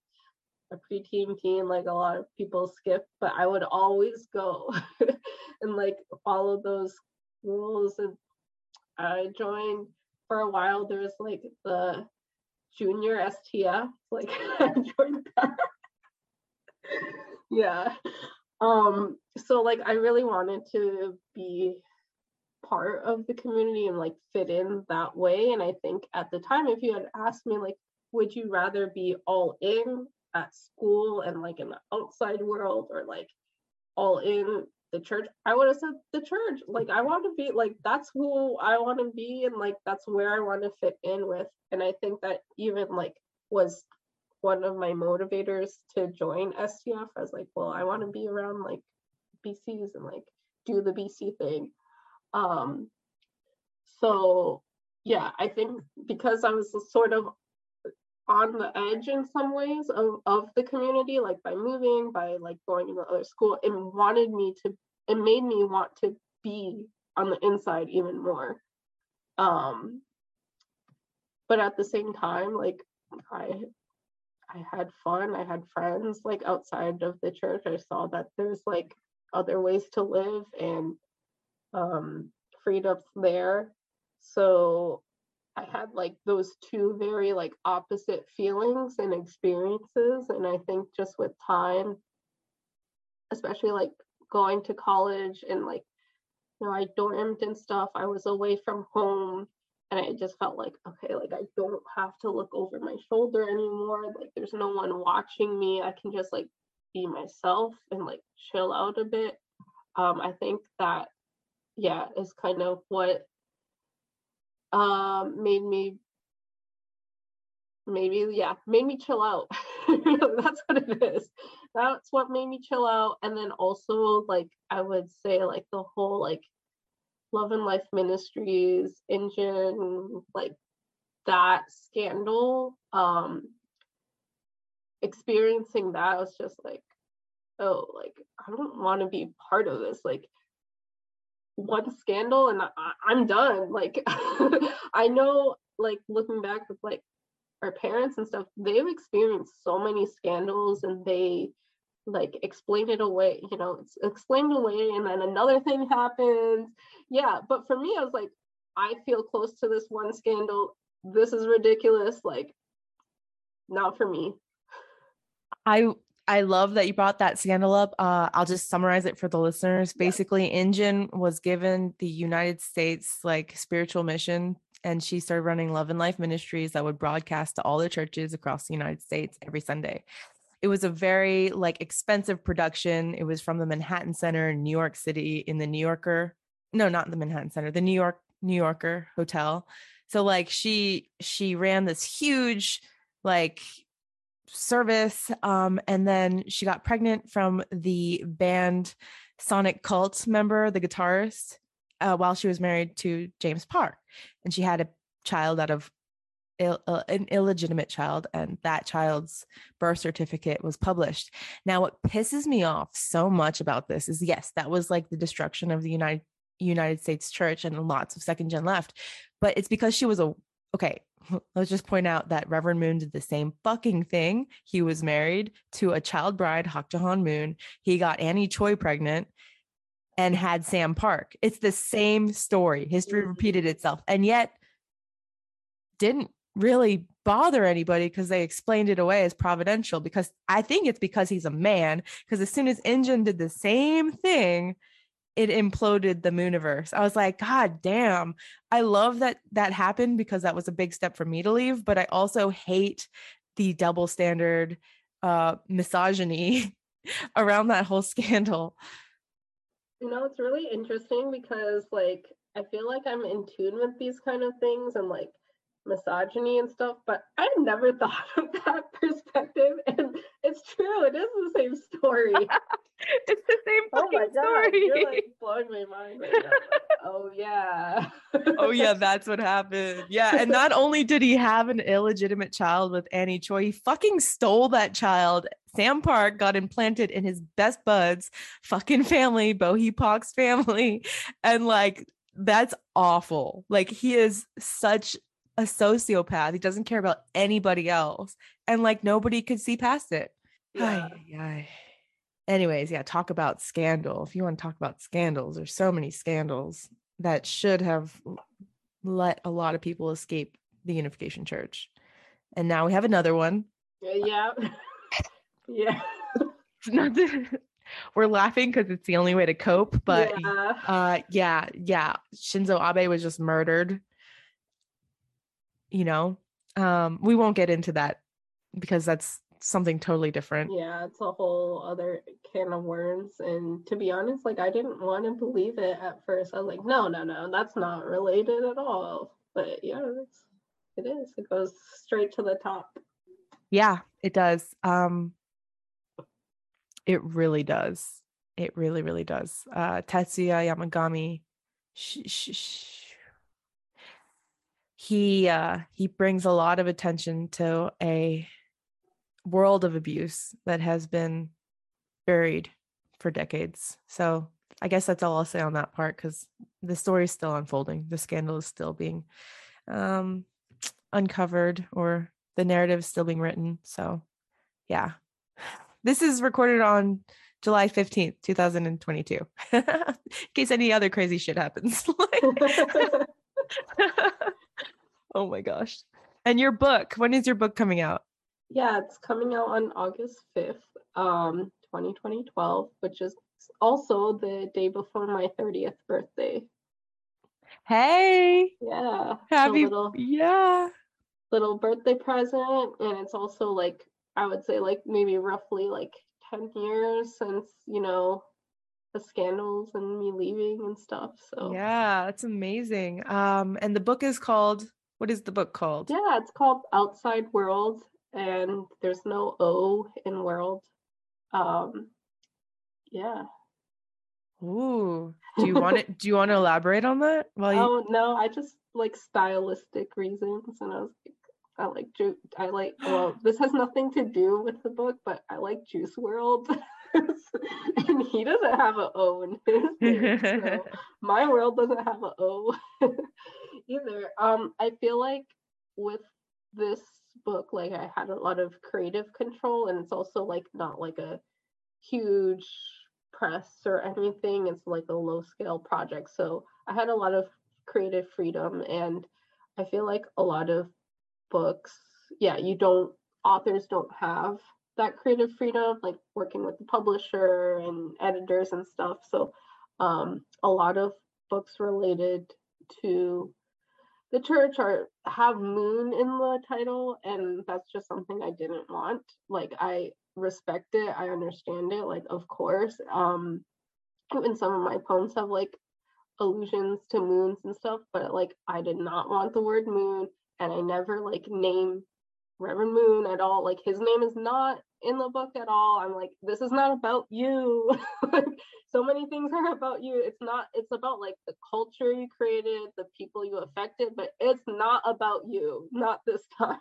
[SPEAKER 3] a preteen teen, like a lot of people skip, but I would always go and like follow those rules. And I joined for a while. There was like the junior STF, like I joined that yeah um so like i really wanted to be part of the community and like fit in that way and i think at the time if you had asked me like would you rather be all in at school and like in the outside world or like all in the church i would have said the church like i want to be like that's who i want to be and like that's where i want to fit in with and i think that even like was one of my motivators to join STF. I was like, well, I want to be around like BCs and like do the BC thing. Um, so yeah, I think because I was sort of on the edge in some ways of, of the community, like by moving, by like going to the other school, it wanted me to, it made me want to be on the inside even more. Um, but at the same time, like I I had fun. I had friends like outside of the church. I saw that there's like other ways to live and um freedoms there. So I had like those two very like opposite feelings and experiences. And I think just with time, especially like going to college and like, you know, I dormed and stuff, I was away from home and I just felt like, okay, like I don't have to look over my shoulder anymore. Like there's no one watching me. I can just like be myself and like chill out a bit. Um, I think that, yeah, is kind of what um made me maybe yeah made me chill out. That's what it is. That's what made me chill out. And then also like i would say like the whole like love and life ministries engine like that scandal um experiencing that I was just like oh like i don't want to be part of this. Like one scandal and I, i'm done. Like i know like looking back with like our parents and stuff they've experienced so many scandals and they like explain it away you know it's explained away and then another thing happens yeah but for me i was like i feel close to this one scandal. This is ridiculous. Like not for me.
[SPEAKER 1] I I love that you brought that scandal up. Uh, I'll just summarize it for the listeners. Basically, In Jin was given the United States like spiritual mission, and she started running Love and Life Ministries that would broadcast to all the churches across the United States every Sunday. It was a very like expensive production. It was from the Manhattan Center in New York City in the New Yorker. No, not the Manhattan Center, the New York New Yorker hotel. So like she she ran this huge like service um and then she got pregnant from the band Sonic Cult member, the guitarist, uh, while she was married to James Park and she had a child out of Ill, uh, an illegitimate child and that child's birth certificate was published. Now what pisses me off so much about this is yes, that was like the destruction of the United United States church and lots of second gen left, but it's because she was a okay, let's just point out that Reverend Moon did the same fucking thing. He was married to a child bride, Hak Ja Han Moon. He got Annie Choi pregnant and had Sam Park. It's the same story. History repeated itself. And yet didn't really bother anybody because they explained it away as providential because I think it's because he's a man because as soon as In Jin did the same thing it imploded the mooniverse. I was like, God damn. I love that that happened because that was a big step for me to leave, but I also hate the double standard uh misogyny around that whole scandal.
[SPEAKER 3] You know, it's really interesting because like I feel like I'm in tune with these kind of things and like misogyny and stuff, but I never thought of that perspective. And it's true, it is the same story.
[SPEAKER 1] it's the same
[SPEAKER 3] oh my god,
[SPEAKER 1] story.
[SPEAKER 3] you're like blowing my mind right now. oh yeah.
[SPEAKER 1] oh yeah, that's what happened. Yeah, and not only did he have an illegitimate child with Annie Choi, he fucking stole that child. Sam Park got implanted in his best bud's fucking family, Bo Hi Pak's family, and like that's awful. Like he is such a sociopath. He doesn't care about anybody else, and like nobody could see past it.
[SPEAKER 3] Yeah.
[SPEAKER 1] Ay, ay. Anyways, yeah, talk about scandal. If you want to talk about scandals, there's so many scandals that should have let a lot of people escape the Unification Church. And now we have another one.
[SPEAKER 3] yeah. yeah.
[SPEAKER 1] Not that- We're laughing because it's the only way to cope, but
[SPEAKER 3] yeah.
[SPEAKER 1] uh yeah, yeah. Shinzo Abe was just murdered. You know, um, we won't get into that because that's something totally different.
[SPEAKER 3] Yeah, it's a whole other can of worms. And to be honest, like I didn't want to believe it at first. I was like, no, no, no, that's not related at all. But yeah, it's it is. It goes straight to the top.
[SPEAKER 1] Yeah, it does. Um it really does. It really, really does. Uh Tetsuya Yamagami sh- sh- sh- he uh he brings a lot of attention to a world of abuse that has been buried for decades. So I guess that's all I'll say on that part because the story is still unfolding. The scandal is still being um, uncovered or the narrative is still being written. So yeah. This is recorded on July 15th, 2022. In case any other crazy shit happens. oh my gosh. And your book, when is your book coming out?
[SPEAKER 3] yeah, it's coming out on August 5th, um, 2012, which is also the day before my 30th birthday.
[SPEAKER 1] Hey,
[SPEAKER 3] Yeah.
[SPEAKER 1] happy
[SPEAKER 3] little
[SPEAKER 1] yeah.
[SPEAKER 3] little birthday present and it's also like I would say like maybe roughly like 10 years since, you know, the scandals and me leaving and stuff. So
[SPEAKER 1] Yeah, that's amazing. Um, and the book is called what is the book called?
[SPEAKER 3] Yeah, it's called Outside World and there's no O in world. Um yeah.
[SPEAKER 1] Ooh. Do you want it? Do you want to elaborate on that? Well, you,
[SPEAKER 3] Oh no, I just like stylistic reasons and I was like I like ju- I like well this has nothing to do with the book, but I like Juice WRLD. and he doesn't have an O in his name, so my world doesn't have an O either. Um, I feel like with this book, like I had a lot of creative control, and it's also like not like a huge press or anything. It's like a low scale project, so I had a lot of creative freedom, and I feel like a lot of books, yeah, you don't authors don't have that creative freedom, like working with the publisher and editors and stuff. So um, a lot of books related to the church are have moon in the title and that's just something i didn't want like i respect it i understand it like of course um even some of my poems have like allusions to moons and stuff but like i did not want the word moon and i never like name reverend moon at all like his name is not in the book at all. I'm like, this is not about you. so many things are about you. It's not, it's about like the culture you created, the people you affected, but it's not about you, not this time.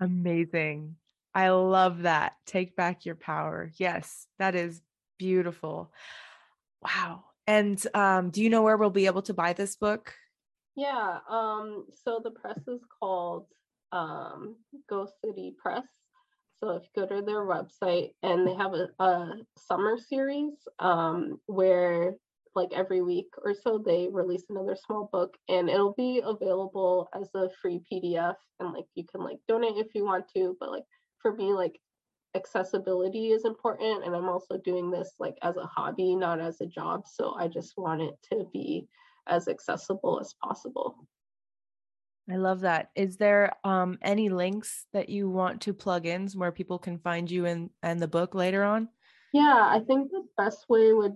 [SPEAKER 1] Amazing. I love that. Take back your power. Yes, that is beautiful. Wow. And um, do you know where we'll be able to buy this book?
[SPEAKER 3] Yeah. Um, so the press is called um, Ghost City Press. So if you go to their website and they have a, a summer series um, where like every week or so they release another small book and it'll be available as a free PDF and like you can like donate if you want to, but like for me like accessibility is important and I'm also doing this like as a hobby, not as a job. So I just want it to be as accessible as possible.
[SPEAKER 1] I love that. Is there um, any links that you want to plug in where people can find you and and the book later on?
[SPEAKER 3] Yeah, I think the best way would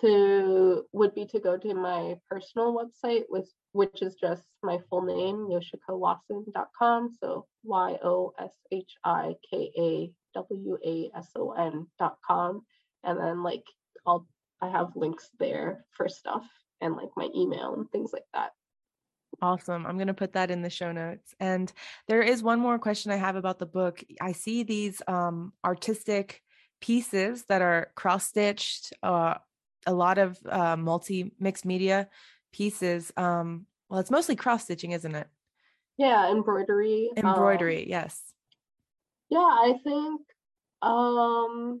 [SPEAKER 3] to would be to go to my personal website with which is just my full name yoshikawason.com so y o s h i k a w a s o n.com and then like I'll I have links there for stuff and like my email and things like that.
[SPEAKER 1] Awesome. I'm going to put that in the show notes. And there is one more question I have about the book. I see these um, artistic pieces that are cross stitched, uh, a lot of uh, multi mixed media pieces. Um, well, it's mostly cross stitching, isn't it?
[SPEAKER 3] Yeah, embroidery.
[SPEAKER 1] Embroidery, um, yes.
[SPEAKER 3] Yeah, I think um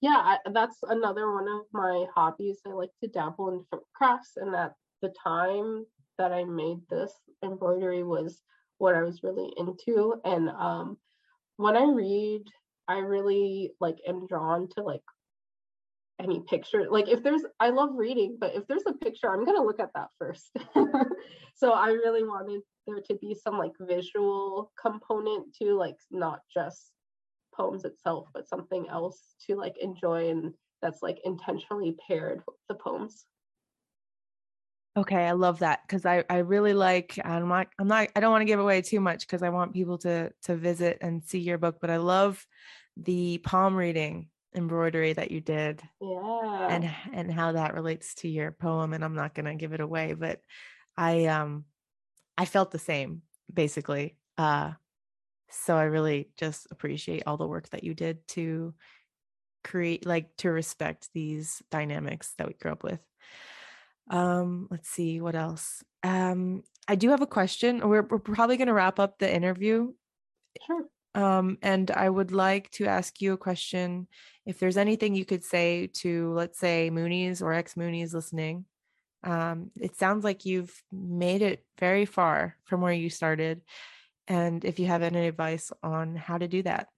[SPEAKER 3] yeah, I, that's another one of my hobbies. I like to dabble in different crafts and at the time that I made this embroidery was what I was really into. And um, when I read, I really like am drawn to like any picture. Like if there's, I love reading, but if there's a picture, I'm gonna look at that first. so I really wanted there to be some like visual component to like not just poems itself, but something else to like enjoy and that's like intentionally paired with the poems.
[SPEAKER 1] Okay, I love that because I I really like I'm not I'm not I don't want to give away too much because I want people to to visit and see your book, but I love the palm reading embroidery that you did.
[SPEAKER 3] Yeah.
[SPEAKER 1] And and how that relates to your poem and I'm not going to give it away, but I um I felt the same basically. Uh so I really just appreciate all the work that you did to create like to respect these dynamics that we grew up with. Um, let's see what else. Um, I do have a question. We're, we're probably going to wrap up the interview.
[SPEAKER 3] Sure.
[SPEAKER 1] Um, and I would like to ask you a question. If there's anything you could say to, let's say, Moonies or ex Moonies listening, um, it sounds like you've made it very far from where you started. And if you have any advice on how to do that.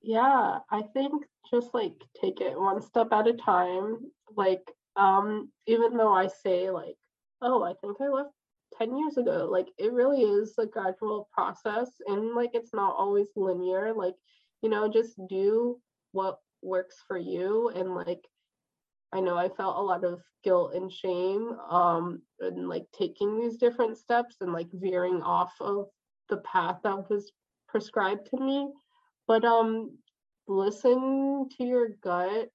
[SPEAKER 3] Yeah, I think just like take it one step at a time. Like um even though i say like oh i think i left 10 years ago like it really is a gradual process and like it's not always linear like you know just do what works for you and like i know i felt a lot of guilt and shame um and like taking these different steps and like veering off of the path that was prescribed to me but um listen to your gut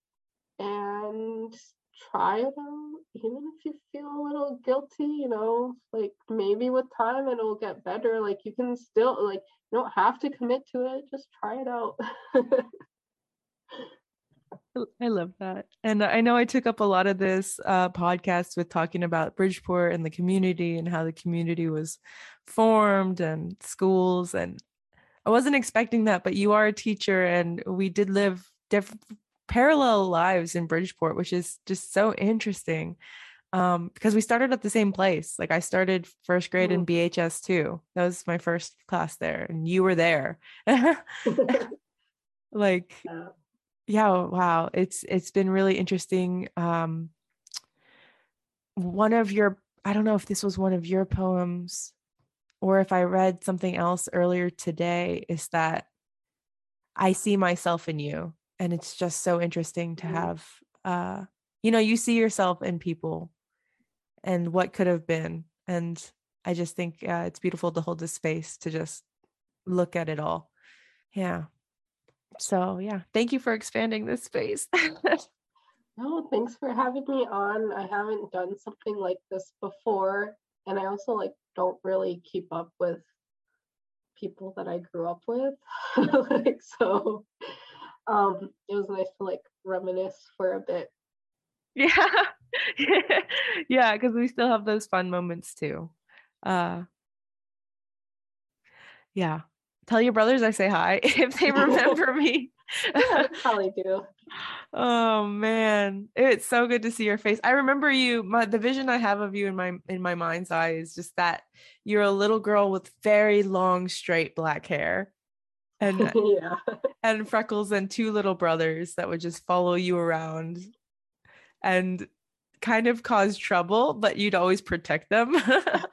[SPEAKER 3] and try it out, even if you feel a little guilty, you know, like maybe with time it'll get better. Like you can still, like, you don't have to commit to it, just try it out.
[SPEAKER 1] I love that. And I know I took up a lot of this uh, podcast with talking about Bridgeport and the community and how the community was formed and schools. And I wasn't expecting that, but you are a teacher and we did live different parallel lives in Bridgeport, which is just so interesting. um, because we started at the same place. Like I started first grade in BHS too. That was my first class there, and you were there. like,
[SPEAKER 3] Yeah.
[SPEAKER 1] yeah, wow, it's it's been really interesting. Um, one of your, I don't know if this was one of your poems, or if I read something else earlier today, is that I see myself in you, and it's just so interesting to
[SPEAKER 3] Mhm.
[SPEAKER 1] have. Uh, you know, you see yourself in people and what could have been. And I just think uh, it's beautiful to hold this space to just look at it all. Yeah. So, yeah, thank you for expanding this space.
[SPEAKER 3] No, thanks for having me on. I haven't done something like this before, and I also like don't really keep up with people that I grew up with. like so um it was nice to like reminisce for a bit.
[SPEAKER 1] yeah. yeah, because we still have those fun moments too. Uh, yeah. Tell your brothers I say hi if they remember me.
[SPEAKER 3] Yeah, probably do.
[SPEAKER 1] Oh man, it's so good to see your face. I remember you. My the vision I have of you in my in my mind's eye is just that you're a little girl with very long, straight black hair, and
[SPEAKER 3] yeah.
[SPEAKER 1] and freckles, and two little brothers that would just follow you around, and kind of cause trouble, but you'd always protect them.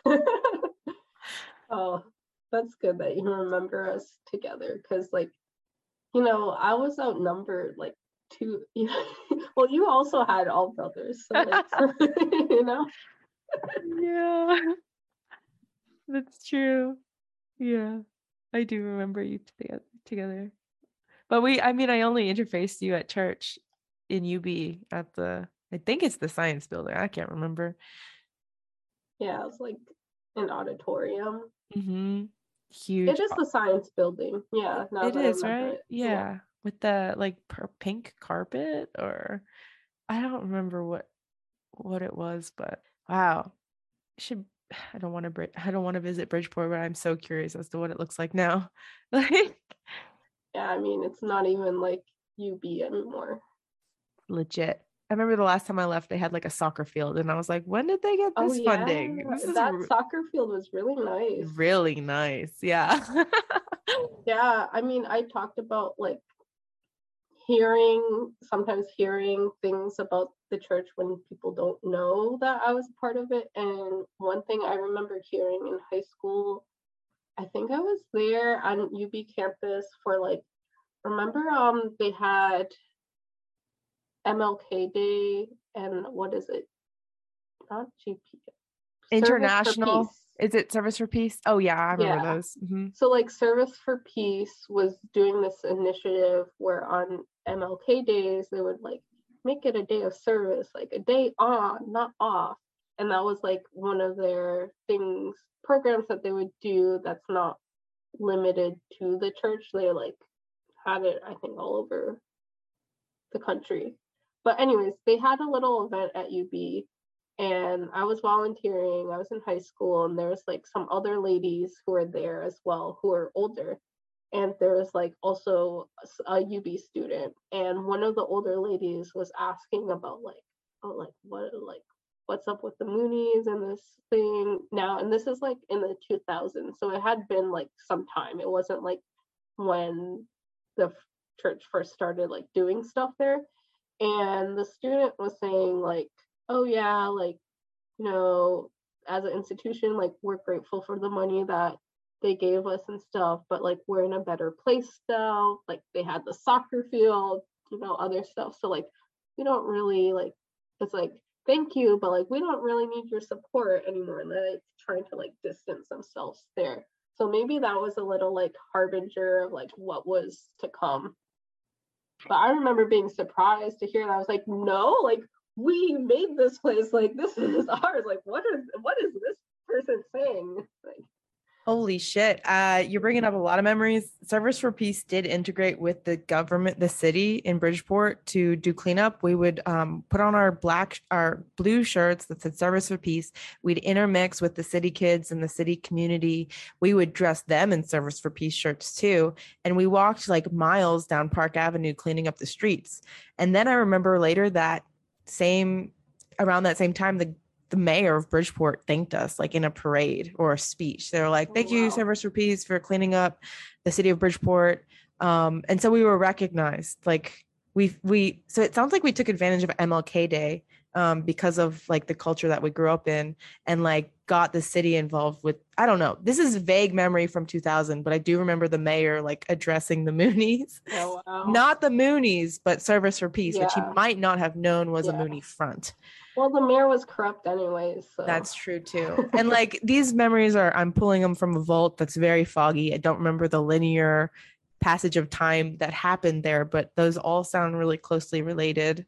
[SPEAKER 3] oh, that's good that you remember us together because like you know, I was outnumbered like two well you also had all brothers, so like you know.
[SPEAKER 1] yeah, that's true. Yeah, I do remember you together. But we. I mean, I only interfaced you at church in UB at the. I think it's the science building. I can't remember.
[SPEAKER 3] Yeah, it was like an auditorium.
[SPEAKER 1] Mm-hmm. Huge.
[SPEAKER 3] It is the science building. Yeah,
[SPEAKER 1] It is right.
[SPEAKER 3] it.
[SPEAKER 1] Yeah. with the like pink carpet, or I don't remember what what it was, but wow, should. I don't want to. I don't want to visit Bridgeport, but I'm so curious as to what it looks like now. Like
[SPEAKER 3] Yeah, I mean it's not even like UB anymore.
[SPEAKER 1] legit. I remember the last time I left, they had like a soccer field, and I was like, "When did they get
[SPEAKER 3] Oh
[SPEAKER 1] this
[SPEAKER 3] yeah,
[SPEAKER 1] funding? This is
[SPEAKER 3] that
[SPEAKER 1] re-
[SPEAKER 3] soccer field was really nice.
[SPEAKER 1] really nice." Yeah.
[SPEAKER 3] Yeah, I mean I talked about like hearing sometimes hearing things about the church when people don't know that I was a part of it. And one thing I remember hearing in high school, I think I was there on UB campus for like remember um they had MLK Day and what is it? Not GP.
[SPEAKER 1] International. Is it Service for Peace? Oh yeah, I remember
[SPEAKER 3] Yeah.
[SPEAKER 1] those. Mhm.
[SPEAKER 3] So like Service for Peace was doing this initiative where on MLK days they would like make it a day of service, like a day on, not off. And that was like one of their things, programs that they would do that's not limited to the church. They like had it, I think, all over the country. But anyways, they had a little event at UB and I was volunteering. I was in high school, and there was like some other ladies who were there as well, who are older. And there was like also a UB student, and one of the older ladies was asking about like, oh, like what, like what's up with the Moonies and this thing now. And this is like in the 2000s, so it had been like some time. It wasn't like when the church first started like doing stuff there. And the student was saying like oh yeah, like, you know, as an institution, like we're grateful for the money that they gave us and stuff, but like we're in a better place now. Like they had the soccer field, you know, other stuff. So like we don't really like it's like thank you, but like we don't really need your support anymore. And they're like trying to like distance themselves there. So maybe that was a little like harbinger of like what was to come. But I remember being surprised to hear that. I was like, no, like we made this place like this is ours like what is what is this person saying like
[SPEAKER 1] Holy shit. Uh, you're bringing up a lot of memories. Service for Peace did integrate with the government, the city in Bridgeport to do cleanup. We would um, put on our black, our blue shirts that said Service for Peace. We'd intermix with the city kids and the city community. We would dress them in Service for Peace shirts too. And we walked like miles down Park Avenue cleaning up the streets. And then I remember later that same, around that same time, the the mayor of Bridgeport thanked us like in a parade or a speech. They were like,
[SPEAKER 3] Oh,
[SPEAKER 1] "Thank you. Service for Peace, for cleaning up the city of Bridgeport." Um, and so we were recognized. Like we we so it sounds like we took advantage of MLK Day um, because of like the culture that we grew up in and like got the city involved with. I don't know. This is vague memory from 2000, but I do remember the mayor like addressing the Moonies.
[SPEAKER 3] Oh, wow.
[SPEAKER 1] Not the Moonies, but Service for Peace, which he might not have known was a
[SPEAKER 3] Yeah.
[SPEAKER 1] Moonie front.
[SPEAKER 3] Well, the mayor was corrupt anyways. So.
[SPEAKER 1] That's true too. And like these memories are, I'm pulling them from a vault that's very foggy. I don't remember the linear passage of time that happened there, but those all sound really closely related.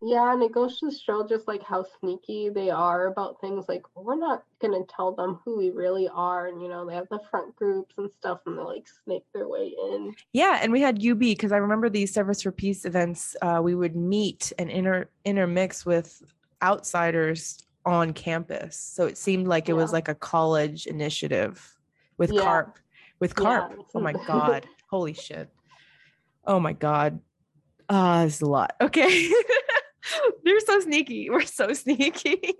[SPEAKER 3] Yeah, and it goes to show just like how sneaky they are about things like we're not gonna tell them who we really are, and you know they have the front groups and stuff, and they like snake their way in.
[SPEAKER 1] Yeah, and we had UB because I remember these Service for Peace events. Uh, we would meet and inter intermix with outsiders on campus, so it seemed like it was like a college initiative with
[SPEAKER 3] Yeah.
[SPEAKER 1] CARP. With CARP.
[SPEAKER 3] it's
[SPEAKER 1] oh my god! Holy shit! Oh my god! Ah, this is a lot. Okay, they're so sneaky. We're so sneaky.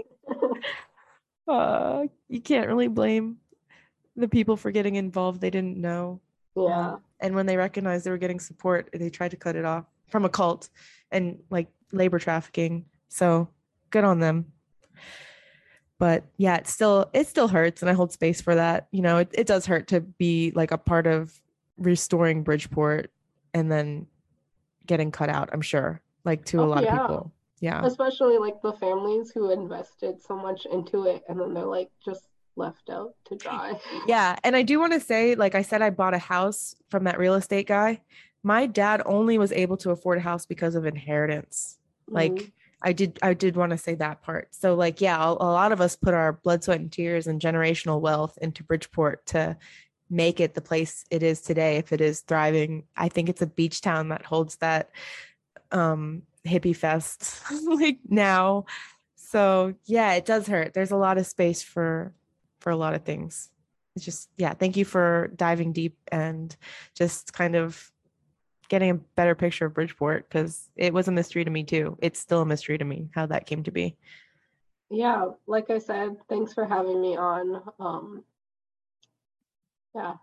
[SPEAKER 1] uh, you can't really blame the people for getting involved. They didn't know.
[SPEAKER 3] Yeah,
[SPEAKER 1] Um, and when they recognized they were getting support, they tried to cut it off from a cult and like labor trafficking. So good on them. But yeah, it still it still hurts, and I hold space for that. You know, it, it does hurt to be like a part of restoring Bridgeport and then getting cut out, I'm sure. Like to a
[SPEAKER 3] Oh,
[SPEAKER 1] lot
[SPEAKER 3] yeah.
[SPEAKER 1] of people. Yeah.
[SPEAKER 3] especially like the families who invested so much into it, and then they're like just left out to dry.
[SPEAKER 1] Yeah. And I do want to say, like I said, I bought a house from that real estate guy. My dad only was able to afford a house because of inheritance. Like
[SPEAKER 3] Mhm.
[SPEAKER 1] I did, I did want to say that part. So, like, yeah, a, a lot of us put our blood, sweat, and tears and generational wealth into Bridgeport to make it the place it is today. If it is thriving, I think it's a beach town that holds that um hippie fest like now. So yeah, it does hurt. There's a lot of space for for a lot of things. It's just yeah, thank you for diving deep and just kind of getting a better picture of Bridgeport because it was a mystery to me too. It's still a mystery to me how that came to be.
[SPEAKER 3] Yeah, like I said, thanks for having me on. Um, yeah,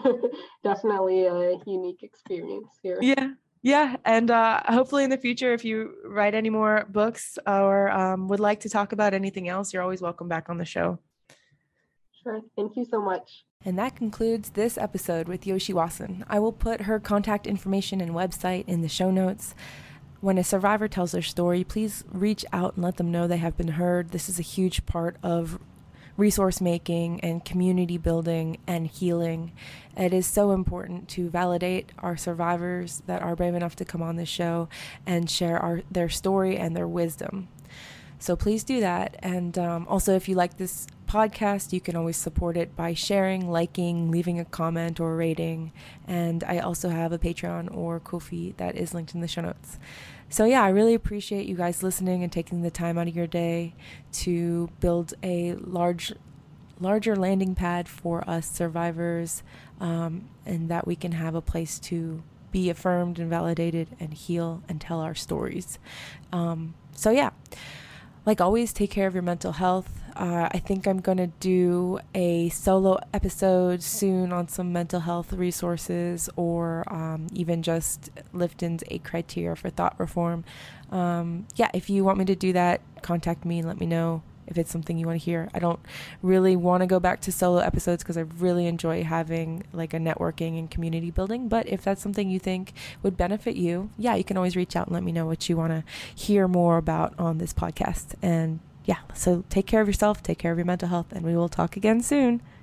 [SPEAKER 3] definitely a unique experience here.
[SPEAKER 1] Yeah. Yeah. And uh, hopefully in the future, if you write any more books or um, would like to talk about anything else, you're always welcome back on the show.
[SPEAKER 3] Sure. Thank you so much.
[SPEAKER 1] And that concludes this episode with Yoshi Wasson. I will put her contact information and website in the show notes. When a survivor tells their story, please reach out and let them know they have been heard. This is a huge part of resource making and community building and healing. It is so important to validate our survivors that are brave enough to come on this show and share our, their story and their wisdom. So please do that. And um, also, if you like this podcast, you can always support it by sharing, liking, leaving a comment or rating. And I also have a Patreon or Ko-fi that is linked in the show notes. So yeah, I really appreciate you guys listening and taking the time out of your day to build a large, larger landing pad for us survivors, um, and that we can have a place to be affirmed and validated and heal and tell our stories. Um, so yeah like always, take care of your mental health. Uh, I think I'm going to do a solo episode soon on some mental health resources or um, even just Lifton's eight criteria for thought reform. Um, yeah, if you want me to do that, contact me and let me know if it's something you want to hear. I don't really want to go back to solo episodes because I really enjoy having like a networking and community building. But if that's something you think would benefit you, yeah, you can always reach out and let me know what you want to hear more about on this podcast. And yeah, so take care of yourself, take care of your mental health, and we will talk again soon.